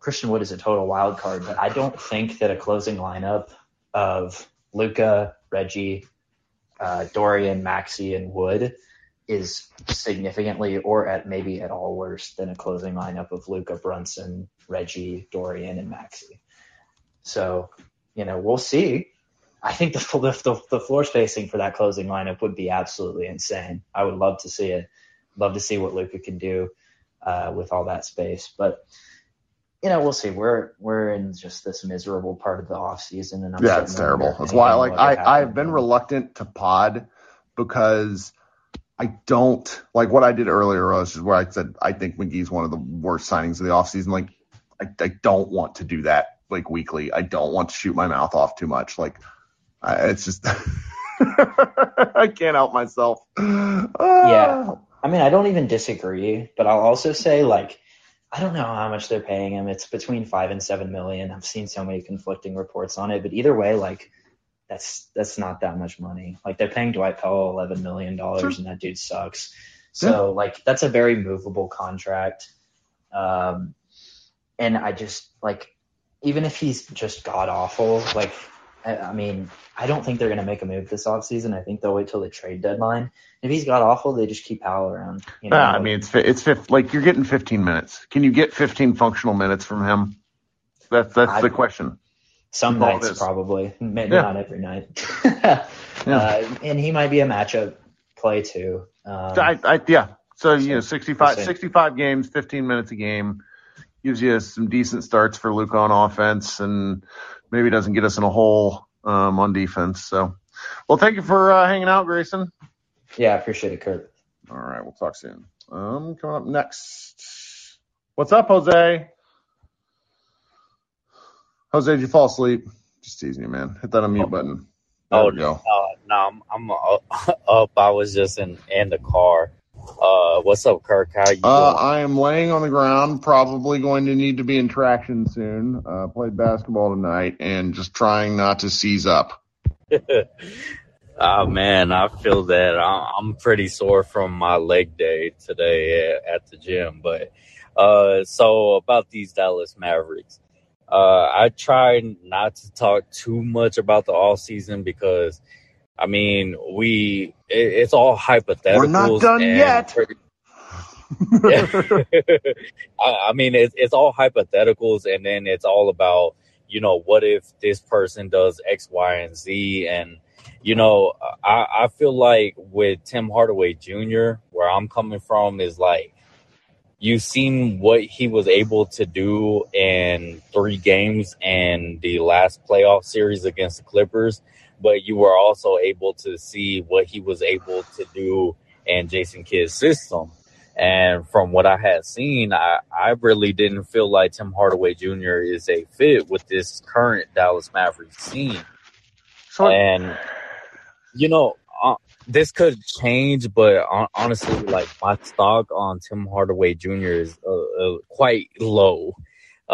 Christian Wood is a total wild card, but I don't think that a closing lineup of Luka, Reggie, uh, Dorian, Maxi, and Wood is significantly or at maybe at all worse than a closing lineup of Luka, Brunson, Reggie, Dorian, and Maxi. So, you know, we'll see. I think the, the, the floor spacing for that closing lineup would be absolutely insane. I would love to see it. Love to see what Luka can do uh, with all that space. But you know, we'll see. We're we're in just this miserable part of the off season, and I'm Yeah, it's terrible. That's why, like, I I've been reluctant to pod because I don't like what I did earlier. Was just where I said I think McGee's one of the worst signings of the off season. Like, I, I don't want to do that like weekly. I don't want to shoot my mouth off too much. Like, I, it's just I can't help myself. Yeah. I mean, I don't even disagree, but I'll also say like I don't know how much they're paying him. It's between five and seven million. I've seen so many conflicting reports on it, but either way, like that's that's not that much money. Like they're paying Dwight Powell eleven million dollars, and that dude sucks. So like that's a very movable contract. Um, and I just like even if he's just god awful, like I, I mean, I don't think they're going to make a move this offseason. I think they'll wait till the trade deadline. If he's got awful, they just keep Powell around. You know, Yeah, I mean, it's it's like you're getting 15 minutes. Can you get 15 functional minutes from him? That's that's I- the question. some it nights probably, maybe Yeah. not every night. uh, and he might be a matchup play too. Um, I, I, yeah. So you know, So, 65, 65 games, 15 minutes a game gives you some decent starts for Luka on offense, and maybe doesn't get us in a hole um, on defense. So, well, thank you for uh, hanging out, Grayson. yeah, I appreciate it, Kirk. All right, we'll talk soon. Um, coming up next, what's up, Jose? Jose, did you fall asleep? Just teasing you, man. Hit that unmute button. There Oh we go. Uh, no, I'm, I'm uh, up. I was just in in the car. Uh, what's up, Kirk? Uh, How you I am laying on the ground, probably going to need to be in traction soon. Uh, played basketball tonight and just trying not to seize up. oh man, I feel that. I'm pretty sore from my leg day today at, the gym. But uh, so about these Dallas Mavericks, uh, I try not to talk too much about the off season because. I mean, we it, it's all hypotheticals. We're not done and yet. I, I mean, it's, it's all hypotheticals, and then it's all about, you know, what if this person does X, Y, and Z, and you know, I, I feel like with Tim Hardaway Jr., where I'm coming from is like you've seen what he was able to do in three games and the last playoff series against the Clippers, but you were also able to see what he was able to do in Jason Kidd's system. And from what I had seen, I, I really didn't feel like Tim Hardaway Jr. is a fit with this current Dallas Mavericks team. So And, you know, uh, this could change, but hon- honestly, like my stock on Tim Hardaway Jr. is uh, uh, quite low.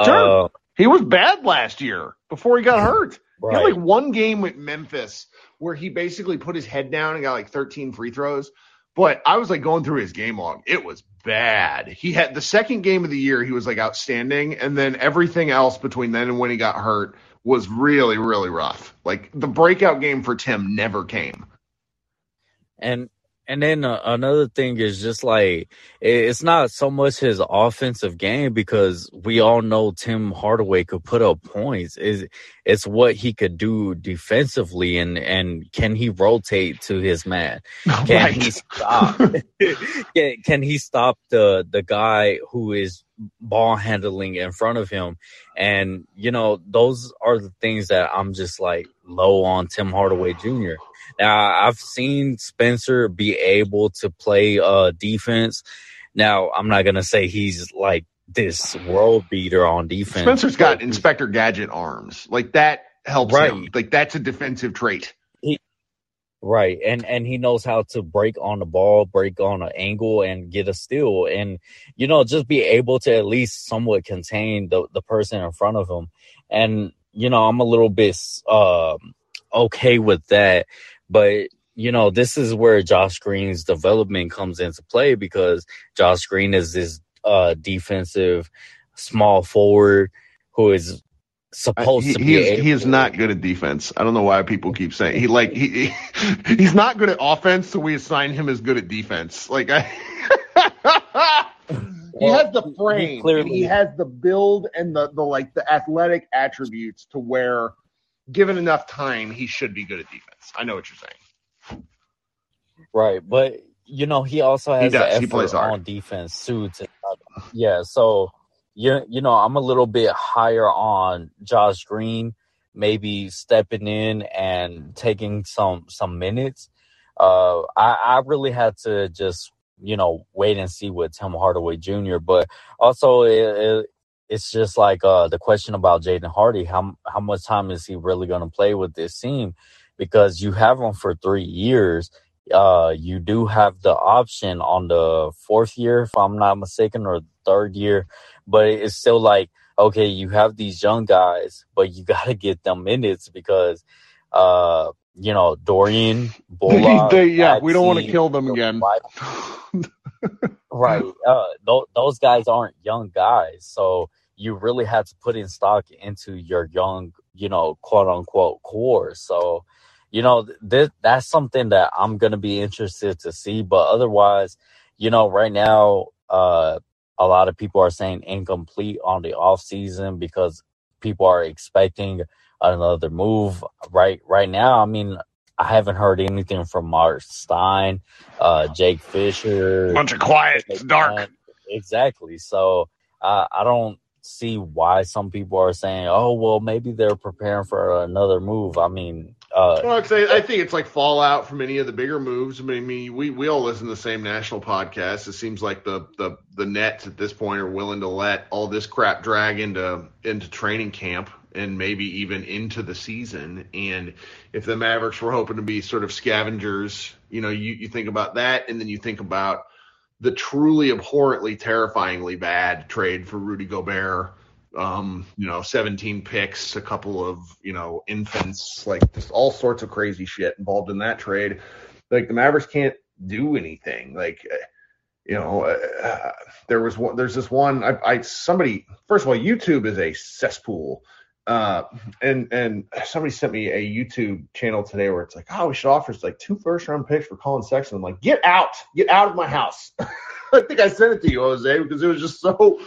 Sure. Uh, he was bad last year before he got hurt. He had like one game with Memphis where he basically put his head down and got like 13 free throws. But I was like going through his game log. It was bad. He had the second game of the year, he was like outstanding. And then everything else between then and when he got hurt was really, really rough. Like the breakout game for Tim never came. And and then uh, another thing is just like it- it's not so much his offensive game because we all know Tim Hardaway could put up points. Is it's what he could do defensively and and can he rotate to his man? Can he stop? can, can he stop the the guy who is ball handling in front of him? And you know, those are the things that I'm just like low on Tim Hardaway Jr. Now I've seen Spencer be able to play uh defense. Now I'm not gonna say he's like this world beater on defense. Spencer's got Inspector Gadget arms. Like that helps Right. him. Like that's a defensive trait. Right, and and he knows how to break on the ball, break on an angle, and get a steal, and you know just be able to at least somewhat contain the the person in front of him. And you know I'm a little bit um okay with that, but you know this is where Josh Green's development comes into play because Josh Green is this uh defensive small forward who is supposed he, to be he is he is not good at defense. I don't know why people keep saying he like he, he he's not good at offense, so we assign him as good at defense. Like I he has the frame, clearly- he has the build and the the like the athletic attributes to where given enough time he should be good at defense. I know what you're saying. Right, but you know he also has He does. He plays hard. on defense. To, yeah, so you you know I'm a little bit higher on Josh Green, maybe stepping in and taking some some minutes. Uh, I I really had to just you know wait and see with Tim Hardaway Jr. But also it, it, it's just like uh the question about Jaden Hardy. How how much time is he really going to play with this team? Because you have him for three years uh you do have the option on the fourth year if i'm not mistaken or third year but it's still like okay you have these young guys but you got to get them minutes because uh you know dorian Bullock, They- yeah, we don't want to kill them again. right uh th- those guys aren't young guys so you really have to put in stock into your young, you know, quote unquote core. So, you know, th- that's something that I'm going to be interested to see. But otherwise, you know, right now, uh, a lot of people are saying incomplete on the off season because people are expecting another move right right now. I mean, I haven't heard anything from Marc Stein, uh, Jake Fischer. Bunch of quiet, it's dark. Exactly. So uh, I don't see why some people are saying, "Oh, well, maybe they're preparing for another move." I mean, uh, well, I'd I think it's like fallout from any of the bigger moves. I mean, we we all listen to the same national podcast. It seems like the the the Nets at this point are willing to let all this crap drag into into training camp and maybe even into the season. And if the Mavericks were hoping to be sort of scavengers, you know, you you think about that, and then you think about the truly abhorrently, terrifyingly bad trade for Rudy Gobert. Um, you know, 17 picks, a couple of, you know, infants, like just all sorts of crazy shit involved in that trade. Like the Mavericks can't do anything. Like, you know, uh, there was one, there's this one, I, I, somebody, first of all, YouTube is a cesspool uh, and and somebody sent me a YouTube channel today where it's like, oh, we should offer it's like two first round picks for Colin Sexton. I'm like, get out, get out of my house. I think I sent it to you, Jose, because it was just so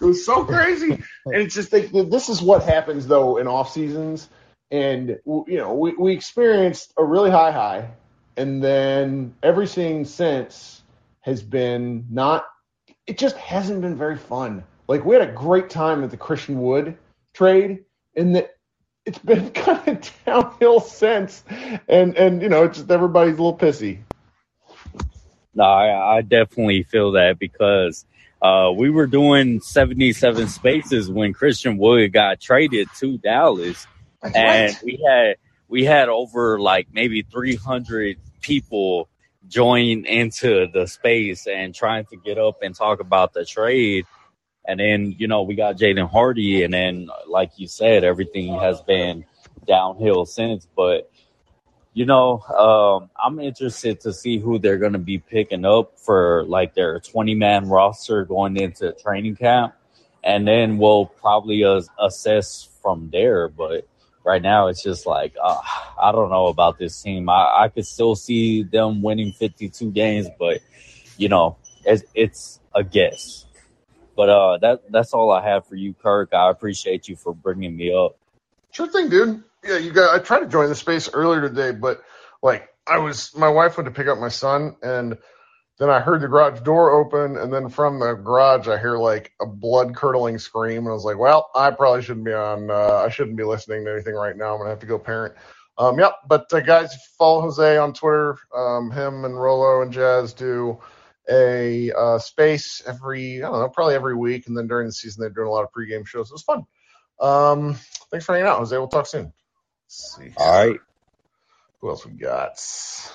it was so crazy. and it's just like this is what happens though in off seasons, and you know we we experienced a really high high, and then everything since has been not. It just hasn't been very fun. Like we had a great time at the Christian Wood trade and that it's been kind of downhill since, and and you know, it's just everybody's a little pissy. No, I, I definitely feel that because uh, we were doing 77 spaces when Christian Wood got traded to Dallas, That's and right. we had we had over like maybe 300 people join into the space and trying to get up and talk about the trade. And then, you know, we got Jaden Hardy. And then, like you said, everything has been downhill since. But, you know, um, I'm interested to see who they're going to be picking up for like their 20 man roster going into training camp. And then we'll probably uh, assess from there. But right now, it's just like, uh, I don't know about this team. I, I could still see them winning 52 games, but, you know, it's, it's a guess. But uh, that that's all I have for you, Kirk. I appreciate you for bringing me up. Sure thing, dude. Yeah, you got. I tried to join the space earlier today, but like I was, my wife went to pick up my son, and then I heard the garage door open, and then from the garage I hear like a blood curdling scream, and I was like, well, I probably shouldn't be on. Uh, I shouldn't be listening to anything right now. I'm gonna have to go parent. Um, yep. But uh, guys, follow Jose on Twitter. Um, him and Rolo and Jazz do a uh, space every I don't know probably every week, and then during the season they're doing a lot of pregame shows. It was fun. Um, thanks for hanging out, Jose. We'll talk soon. Let's see. All right. Who else we got? Let's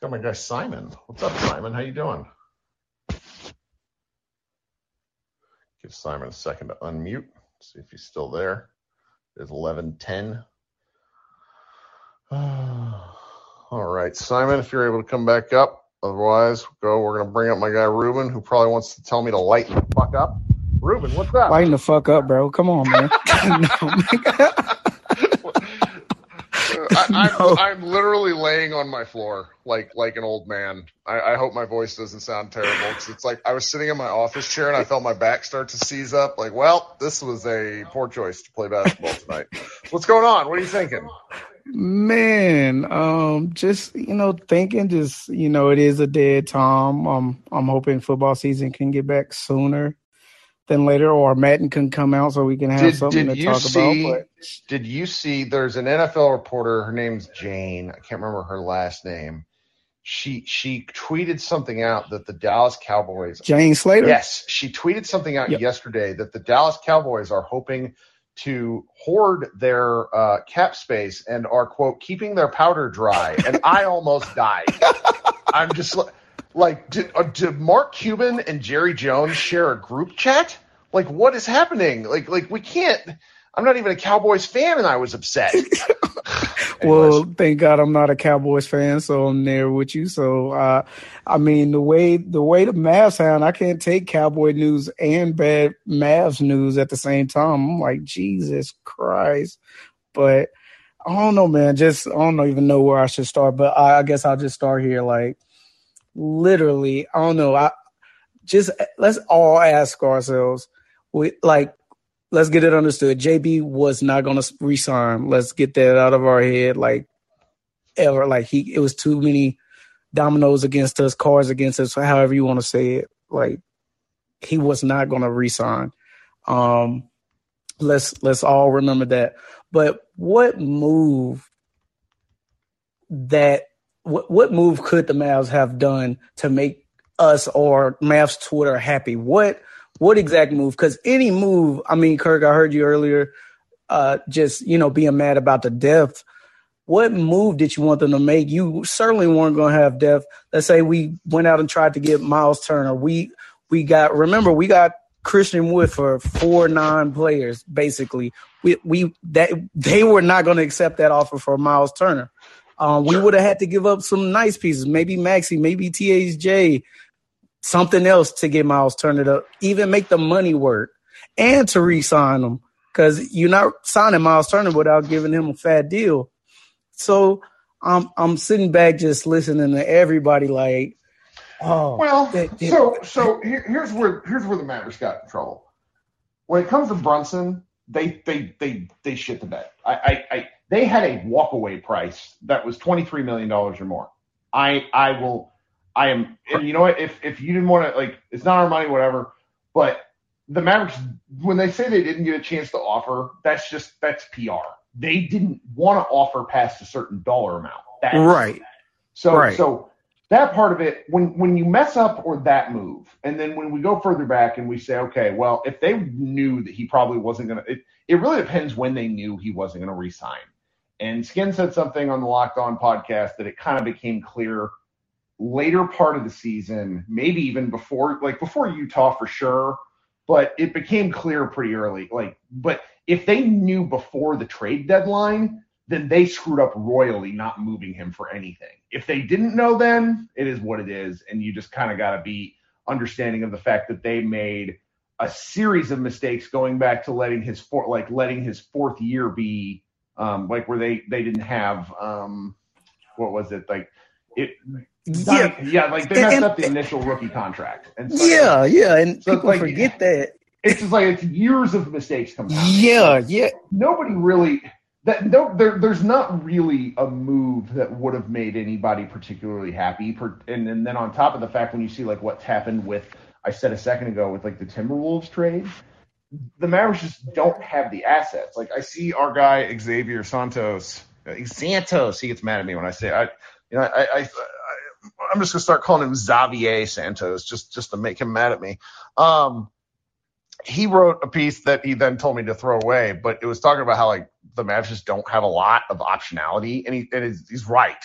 got my guy Simon. What's up, Simon? How you doing? Give Simon a second to unmute. See if he's still there. It's eleven ten. All right, Simon, if you're able to come back up. Otherwise, go. We're gonna bring up my guy Ruben, who probably wants to tell me to lighten the fuck up. Ruben, what's up? Lighten the fuck up, bro. Come on, man. I, I'm, No. I'm literally laying on my floor like like an old man. I, I hope my voice doesn't sound terrible because it's like I was sitting in my office chair and I felt my back start to seize up. Like, well, this was a poor choice to play basketball tonight. What's going on? What are you thinking? Man, um, just you know, thinking, just you know, it is a dead time. Um, I'm hoping football season can get back sooner than later, or Madden can come out so we can have Did, something did to talk see? about. But Did you see? There's an NFL reporter. Her name's Jane. I can't remember her last name. She she tweeted something out that the Dallas Cowboys Jane Slater, Yes, she tweeted something out Yep. yesterday that the Dallas Cowboys are hoping to hoard their uh, cap space and are quote keeping their powder dry. And I almost died. I'm just li- like, did, uh, did Mark Cuban and Jerry Jones share a group chat? Like, what is happening? Like, like we can't. I'm not even a Cowboys fan, and I was upset. well, thank God I'm not a Cowboys fan, so I'm there with you. So, uh, I mean, the way the way the Mavs sound, I can't take Cowboy news and bad Mavs news at the same time. I'm like, Jesus Christ! But I don't know, man. Just I don't even know where I should start. But I, I guess I'll just start here. Like, literally, I don't know. I just let's all ask ourselves. We like let's get it understood. JB was not going to resign. Let's get that out of our head. Like ever, like he, it was too many dominoes against us, cards against us, however you want to say it. Like he was not going to resign. Um, let's let's all remember that. But what move that what what move could the Mavs have done to make us or Mavs Twitter happy? What what exact move? Because any move, I mean, Kirk, I heard you earlier, uh, just you know, being mad about the depth. What move did you want them to make? You certainly weren't going to have depth. Let's say we went out and tried to get Miles Turner. We we got remember we got Christian Wood for four nine players basically. We we that they were not going to accept that offer for Miles Turner. Um, we would have had to give up some nice pieces, maybe Maxi, maybe THJ, something else to get Miles Turner up, even make the money work and to re-sign him because you're not signing Miles Turner without giving him a fat deal. So I'm I'm sitting back just listening to everybody like, oh, well, they, they, so so here, here's where here's where the Mavericks got in trouble. When it comes to Brunson, they they they they shit the bed. I I, I they had a walkaway price that was twenty three million dollars or more. I I will I am, and you know what? If if you didn't want to, like, it's not our money, whatever. But the Mavericks, when they say they didn't get a chance to offer, that's just that's PR. They didn't want to offer past a certain dollar amount. That's right. So right. so that part of it, when when you mess up or that move, and then when we go further back and we say, okay, well, if they knew that he probably wasn't gonna, it, it really depends when they knew he wasn't gonna resign. And Skin said something on the Locked On podcast that it kind of became clear later part of the season, maybe even before, like before Utah for sure, but it became clear pretty early. Like, but if they knew before the trade deadline, then they screwed up royally not moving him for anything. If they didn't know then, it is what it is. And you just kind of got to be understanding of the fact that they made a series of mistakes going back to letting his four, like letting his fourth year be um, like where they they didn't have um, what was it like it yeah, yeah, like they messed and, up the initial rookie contract. And so, yeah, yeah, and so people like, forget that. It's just like it's years of mistakes coming. Yeah, yeah. Nobody really that no, there, there's not really a move that would have made anybody particularly happy. Per, and, and then on top of the fact, when you see like what's happened with, I said a second ago with like the Timberwolves trade, the Mavericks just don't have the assets. Like I see our guy Xavier Santos, Santos, he gets mad at me when I say I, you know, I, I I'm just gonna start calling him Xavier Santos just just to make him mad at me. Um, he wrote a piece that he then told me to throw away, but it was talking about how like the Mavs just don't have a lot of optionality, and he and he's right.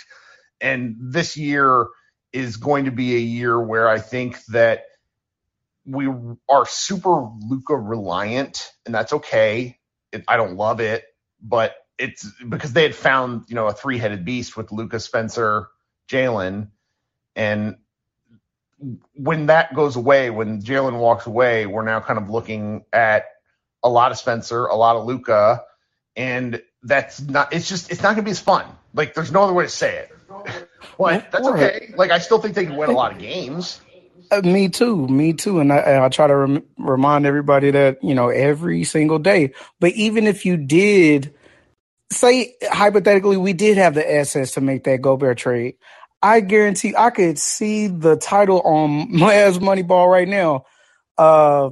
And this year is going to be a year where I think that we are super Luka reliant, and that's okay. It, I don't love it, but it's because they had found you know a three headed beast with Luka Spencer, Jalen, and when that goes away, when Jalen walks away, we're now kind of looking at a lot of Spencer, a lot of Luka, and that's not. It's just it's not going to be as fun. Like there's no other way to say it. But that's okay. Like I still think they can win a lot of games. Uh, me too, me too, and I, I try to rem- remind everybody that you know every single day. But even if you did say hypothetically, we did have the assets to make that Gobert trade. I guarantee I could see the title on Mavs Moneyball right now. Uh,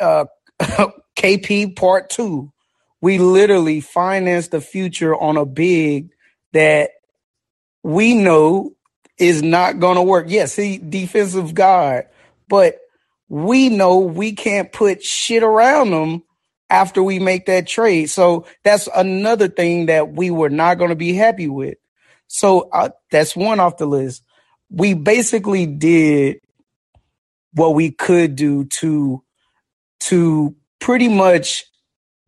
uh, KP Part Two. We literally finance the future on a big that we know is not going to work. Yes, he defensive guard, but we know we can't put shit around them after we make that trade. So that's another thing that we were not going to be happy with. So uh, that's one off the list. We basically did what we could do to to pretty much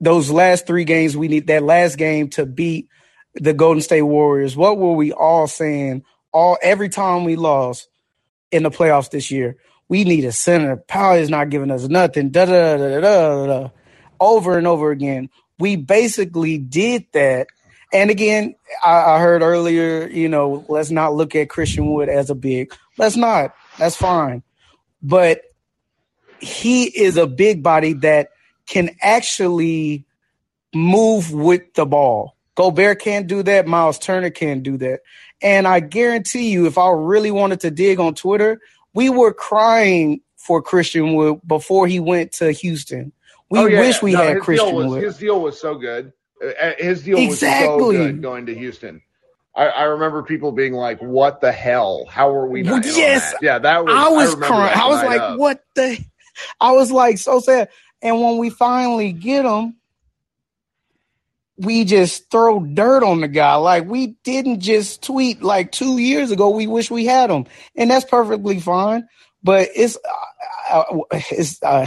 those last three games, we need that last game to beat the Golden State Warriors. What were we all saying? All every time we lost in the playoffs this year, we need a center. Powell is not giving us nothing. Da da da da da da. Over and over again, we basically did that. And again, I, I heard earlier, you know, let's not look at Christian Wood as a big. Let's not. That's fine. But he is a big body that can actually move with the ball. Gobert can't do that. Miles Turner can't do that. And I guarantee you, if I really wanted to dig on Twitter, we were crying for Christian Wood before he went to Houston. We Oh, yeah, wish we no, had Christian deal was, Wood. His deal was so good. Uh, His deal was so good going to Houston. I, I remember people being like, "What the hell? How are we not?" Yes. that?" yeah, that was. I was remember crying. I was like, up. what the? I was like so sad. And when we finally get him, we just throw dirt on the guy. Like we didn't just tweet like two years ago. We wish we had him, and that's perfectly fine. But it's uh, uh, it's uh,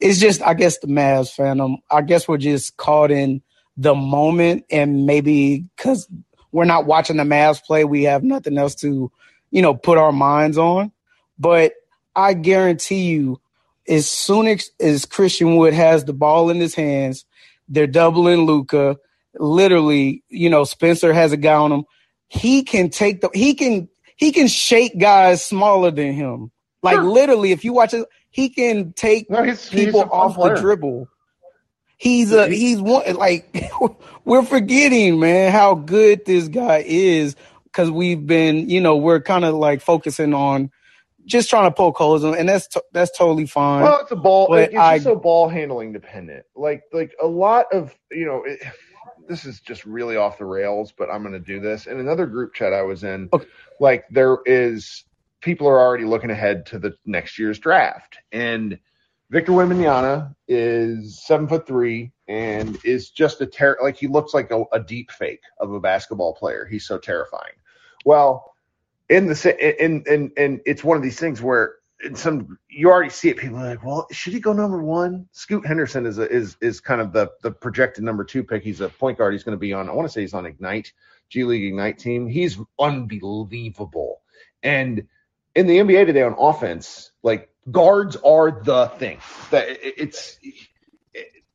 it's just I guess the Mavs fandom. I guess we're just caught in the moment, and maybe because we're not watching the Mavs play, we have nothing else to you know put our minds on. But I guarantee you, as soon as, as Christian Wood has the ball in his hands, they're doubling Luka. Literally, you know, Spencer has a guy on him. He can take the he can he can shake guys smaller than him. Like literally, if you watch it, he can take No, he's, he's people fun off player. the dribble. He's a he's one like we're forgetting, man, how good this guy is because we've been, you know, we're kind of like focusing on just trying to poke holes, in, and that's to, that's totally fine. Well, it's a ball. But it's I- just so ball handling dependent. Like like a lot of you know. It, this is just really off the rails, but I'm going to do this. In another group chat I was in, Okay. like there is people are already looking ahead to the next year's draft, and Victor Wembanyama is seven foot three and is just a terror. like he looks like a, a deep fake of a basketball player. He's so terrifying. Well, in the in in and it's one of these things where in some you already see it. People are like, well, should he go number one? Scoot Henderson is a, is is kind of the the projected number two pick. He's a point guard. He's going to be on. I want to say he's on Ignite G League Ignite team. He's unbelievable. And in the NBA today on offense, like guards are the thing. That it's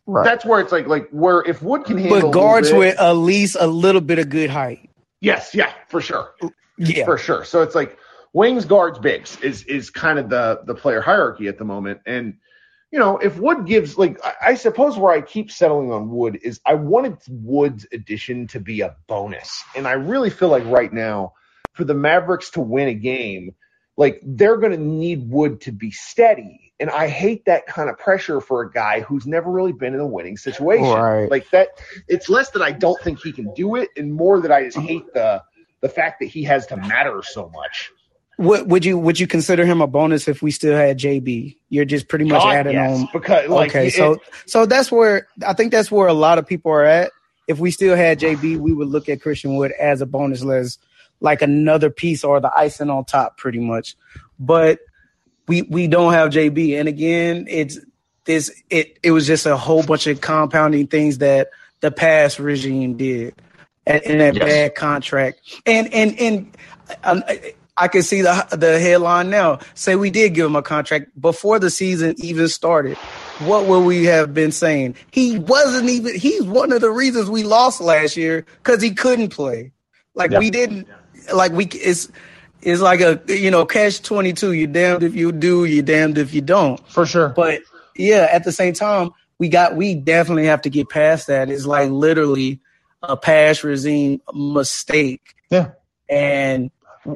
right. that's where it's like like where if Wood can handle But guards bit- with at least a little bit of good height. yes, yeah, for sure. Yeah. for sure. So it's like wings, guards, bigs is is kind of the the player hierarchy at the moment. And you know, if Wood gives like I, I suppose where I keep settling on Wood is I wanted Wood's addition to be a bonus, and I really feel like right now for the Mavericks to win a game, like they're going to need Wood to be steady. And I hate that kind of pressure for a guy who's never really been in a winning situation. Right. Like that, it's less that I don't think he can do it, and more that I just hate the the fact that he has to matter so much. Would, would you would you consider him a bonus if we still had JB? You're just pretty much God, adding yes, on. because like okay, it- so so that's where I think that's where a lot of people are at. If we still had JB, we would look at Christian Wood as a bonus, as like another piece or the icing on top, pretty much. But we we don't have JB, and again, it's this it it was just a whole bunch of compounding things that the past regime did, and, and that Yes. bad contract, and and and. um, I can see the the headline now. Say we did give him a contract before the season even started. What would we have been saying? He wasn't even. He's one of the reasons we lost last year because he couldn't play. Like Yeah. we didn't. Like we. It's it's like a you know catch twenty two. You're damned if you do. You're damned if you don't. for sure. But yeah, at the same time, we got we definitely have to get past that. It's like literally a pass regime mistake. Yeah. And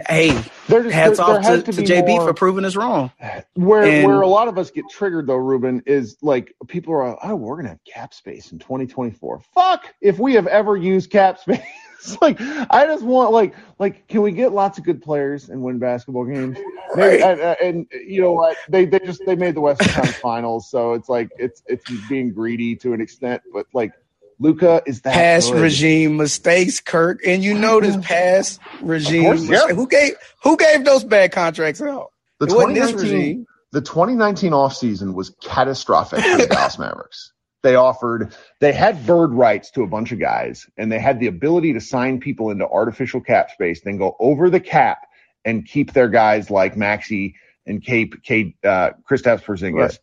hey, There just, hats there, off there to, to, to JB more- for proving us wrong. where and- where a lot of us get triggered though, Ruben, is like people are oh we're gonna have cap space in 2024. Fuck if we have ever used cap space. like I just want like like can we get lots of good players and win basketball games? Maybe, Right. and, and you know what they they just they made the Western Conference Finals, so it's like it's it's being greedy to an extent, but like Luka is that Pass good. regime mistakes, Kirk, and you know this pass regime. course, yeah. Who gave who gave those bad contracts out? The It wasn't this 2019 regime. the 2019 offseason was catastrophic for the Dallas Mavericks. They offered they had bird rights to a bunch of guys and they had the ability to sign people into artificial cap space then go over the cap and keep their guys like maxi and cape kate uh Kristaps Porzingis. Right.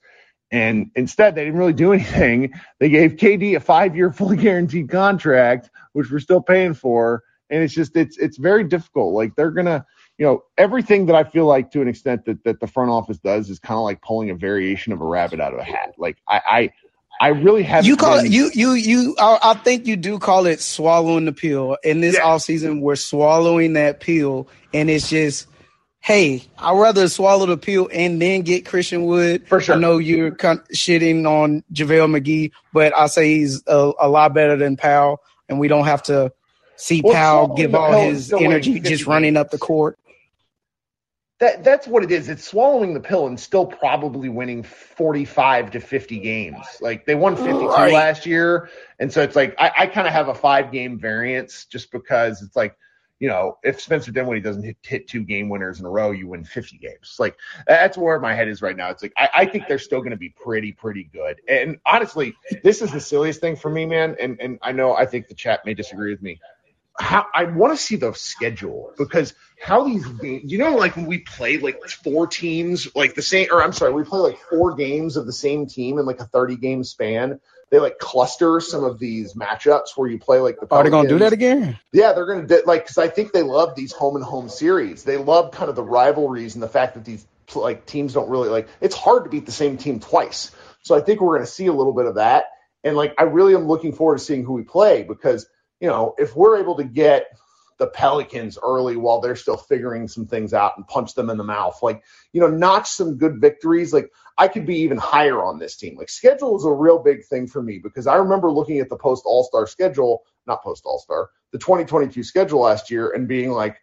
and instead they didn't really do anything they gave kd a five-year fully guaranteed contract which we're still paying for and it's just it's it's very difficult like they're gonna you know everything that i feel like to an extent that that the front office does is kind of like pulling a variation of a rabbit out of a hat like I i i really haven't. You call been- it you you you. I, I think you do call it swallowing the pill. In this Yeah. off season, we're swallowing that pill, and it's just, hey, I'd rather swallow the pill and then get Christian Wood. For sure. I know you're con- shitting on JaVale McGee, but I say he's a, a lot better than Powell, and we don't have to see Well, Powell give all his is still winning energy just running up the court. That that's what it is. It's swallowing the pill and still probably winning 45 to 50 games. Like they won 52 Right. last year. And so it's like I, I kind of have a five game variance just because it's like, you know, if Spencer Dinwiddie doesn't hit, hit two game winners in a row, you win 50 games. Like that's where my head is right now. It's like I, I think they're still going to be pretty, pretty good. And honestly, this is the silliest thing for me, man. And and I know I think the chat may disagree with me how I want to see the schedule because how these games, you know, like when we play like four teams, like the same, or I'm sorry, we play like four games of the same team in like a 30 game span. They like cluster some of these matchups where you play like the. Oh, Are they going to do that again? Yeah, they're going to do, like because I think they love these home and home series. They love kind of the rivalries and the fact that these like teams don't really like. It's hard to beat the same team twice. So I think we're going to see a little bit of that. And like I really am looking forward to seeing who we play because you know if we're able to get the Pelicans early while they're still figuring some things out and punch them in the mouth, like you know notch some good victories. Like I could be even higher on this team. Like schedule is a real big thing for me because I remember looking at the post All Star schedule, not post All Star, the 2022 schedule last year, and being like,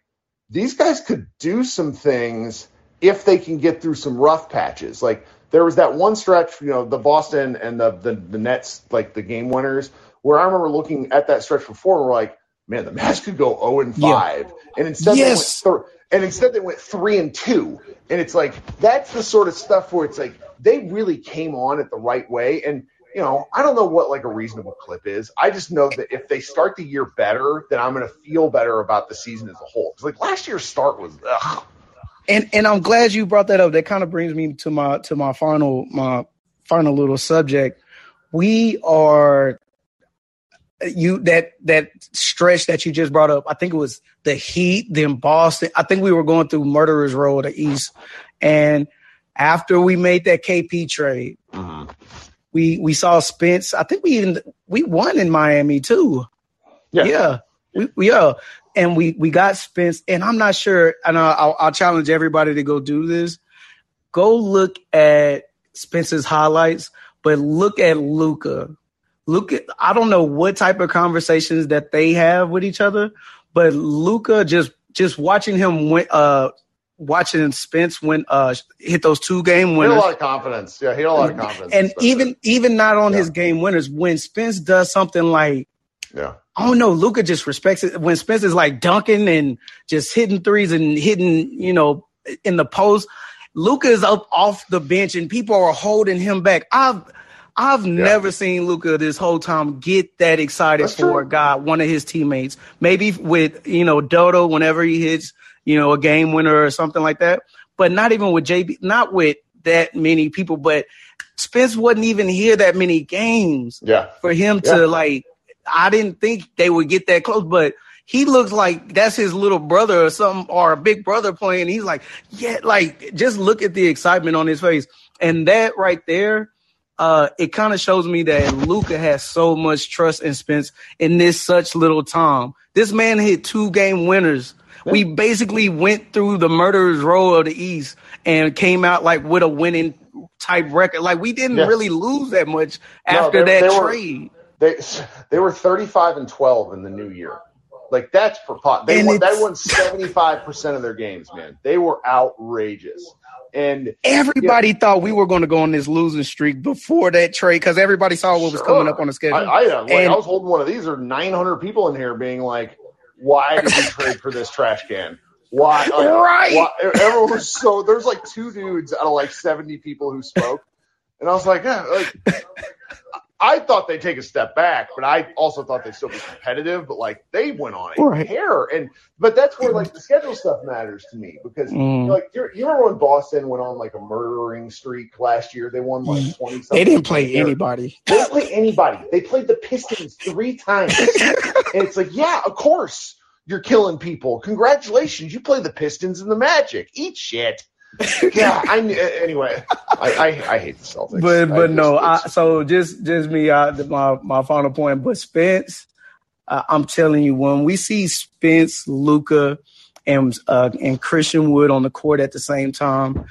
these guys could do some things if they can get through some rough patches. Like there was that one stretch, you know, the Boston and the the, the Nets, like the game winners, where I remember looking at that stretch before, and we're like, man, the Mavs could go 0 and 5, and instead Yes. they went th- and instead they went three and two, and it's like that's the sort of stuff where it's like they really came on it the right way, and you know, I don't know what like a reasonable clip is. I just know that if they start the year better, then I'm going to feel better about the season as a whole. 'Cause, like last year's start was, ugh. and and I'm glad you brought that up. That kind of brings me to my to my final my final little subject. We are you that that stretch that you just brought up. I think it was the Heat, then Boston. I think we were going through Murderers Row the East, and after we made that KP trade, uh-huh. we we saw Spence. I think we even we won in Miami too. Yeah. yeah, we, we are, and we we got Spence. And I'm not sure. And I'll, I'll challenge everybody to go do this. Go look at Spence's highlights, but look at Luka. At I don't know what type of conversations that they have with each other, but Luka just just watching him win, uh watching Spence win uh hit those two game winners. he had a lot of confidence. Yeah, he had a lot of confidence. and especially. even even not on Yeah. his game winners when Spence does something like yeah, I don't know, Luka just respects it when Spence is like dunking and just hitting threes and hitting, you know, in the post. Luka is up off the bench and people are holding him back. I've I've never seen Luka this whole time get that excited That's for true. a guy, one of his teammates. Maybe with you know Dodo whenever he hits, you know, a game winner or something like that. But not even with JB, not with that many people. But Spence wasn't even here that many games yeah. for him Yeah. to like I didn't think they would get that close, but he looks like that's his little brother or something or a big brother playing. He's like, yeah, like just look at the excitement on his face. And that right there, uh, it kind of shows me that Luka has so much trust in Spence in this such little time. This man hit two game winners. We basically went through the murderer's row of the East and came out like with a winning type record. Like we didn't Yeah. really lose that much No, after they- that they were- trade. They they were 35 and 12 in the new year. Like that's for pot. They And won, they won 75 percent of their games, man. They were outrageous. And Everybody thought we were going to go on this losing streak before that trade because everybody saw what was Sure. coming up on the schedule. I, I, like, And- I was holding one of these. There are 900 people in here being like, "Why did we trade for this trash can? Why?" Like, Right. why- Everyone was so. There's like two dudes out of like 70 people who spoke, and I was like, "Yeah, like." I- thought they'd take a step back, but I also thought they'd still be competitive. But like they went on a Right. tear, and but that's where like the schedule stuff matters to me because Mm. like you you remember when Boston went on like a murdering streak last year? They won like twenty. Mm. They didn't play anybody. They didn't play anybody. They played the Pistons three times, and it's like, yeah, of course you're killing people. Congratulations, you play the Pistons and the Magic. Eat shit. Yeah, I anyway. I, I I hate the Celtics. but but no, I, so just just me. I, my my final point. But Spence, uh, I'm telling you, when we see Spence, Luka, and uh, and Christian Wood on the court at the same time,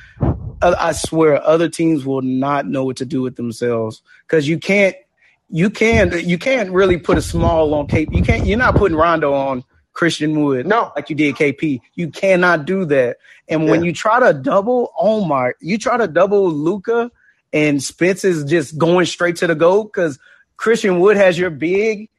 I, I swear other teams will not know what to do with themselves because you can't you can you can't really put a small on KP. You can't. You're not putting Rondo on Christian Wood no, like you did KP. You cannot do that. And when you try to double Omar, you try to double Luka, and Spence is just going straight to the goal because Christian Wood has your big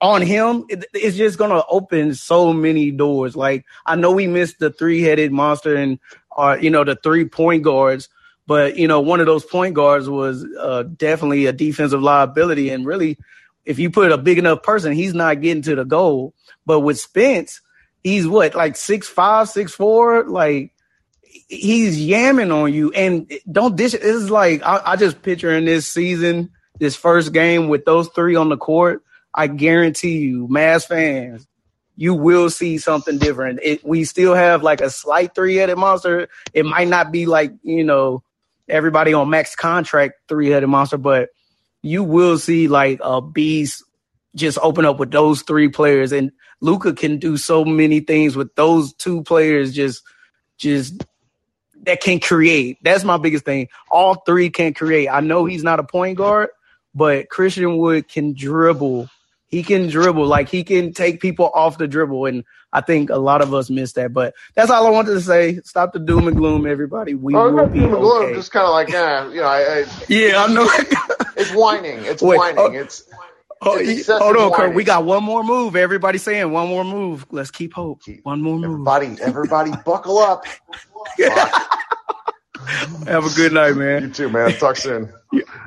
on him. It- it's just gonna open so many doors. Like I know we missed the three headed monster and uh, you know the three point guards. But you know, one of those point guards was uh, definitely a defensive liability, and really, if you put a big enough person, he's not getting to the goal. But with Spence, he's what like six five, six four, like he's yamming on you. And don't dish. This is like I, I just picture in this season, this first game with those three on the court. I guarantee you, Mavs fans, you will see something different. It, we still have like a slight three-headed monster. It might not be like you know everybody on max contract three-headed monster, but you will see like a beast just open up with those three players, and Luka can do so many things with those two players. Just, just that can create. That's my biggest thing. All three can create. I know he's not a point guard, but Christian Wood can dribble. He can dribble. Like he can take people off the dribble. And I think a lot of us miss that. But that's all I wanted to say. Stop the doom and gloom, everybody. We Oh, will be doom and gloom, okay. just kind of like, yeah, you know, I, I, Yeah, I know. it's whining. It's Wait, whining. oh, it's Oh, it's y- excessive hold on, Kirk. We got one more move. Everybody saying one more move. Let's keep hope. One more move. everybody, everybody, buckle up. Have a good night, man. You too, man. Talk soon.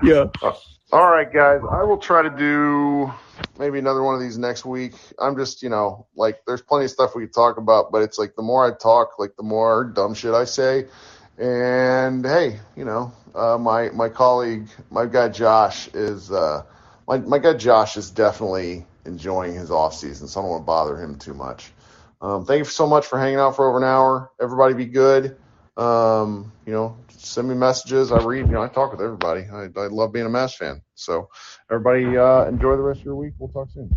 Yeah. Uh, all right, guys. I will try to do maybe another one of these next week. I'm just, you know, like there's plenty of stuff we could talk about, but it's like the more I talk, like the more dumb shit I say. And hey, you know, uh, my my colleague, my guy Josh is uh, my my guy Josh is definitely enjoying his off season, so I don't want to bother him too much. Um, thank you so much for hanging out for over an hour. Everybody be good. Um, you know, send me messages. I read, you know, I talk with everybody. I, I love being a Mavs fan. So everybody, uh, enjoy the rest of your week. We'll talk soon.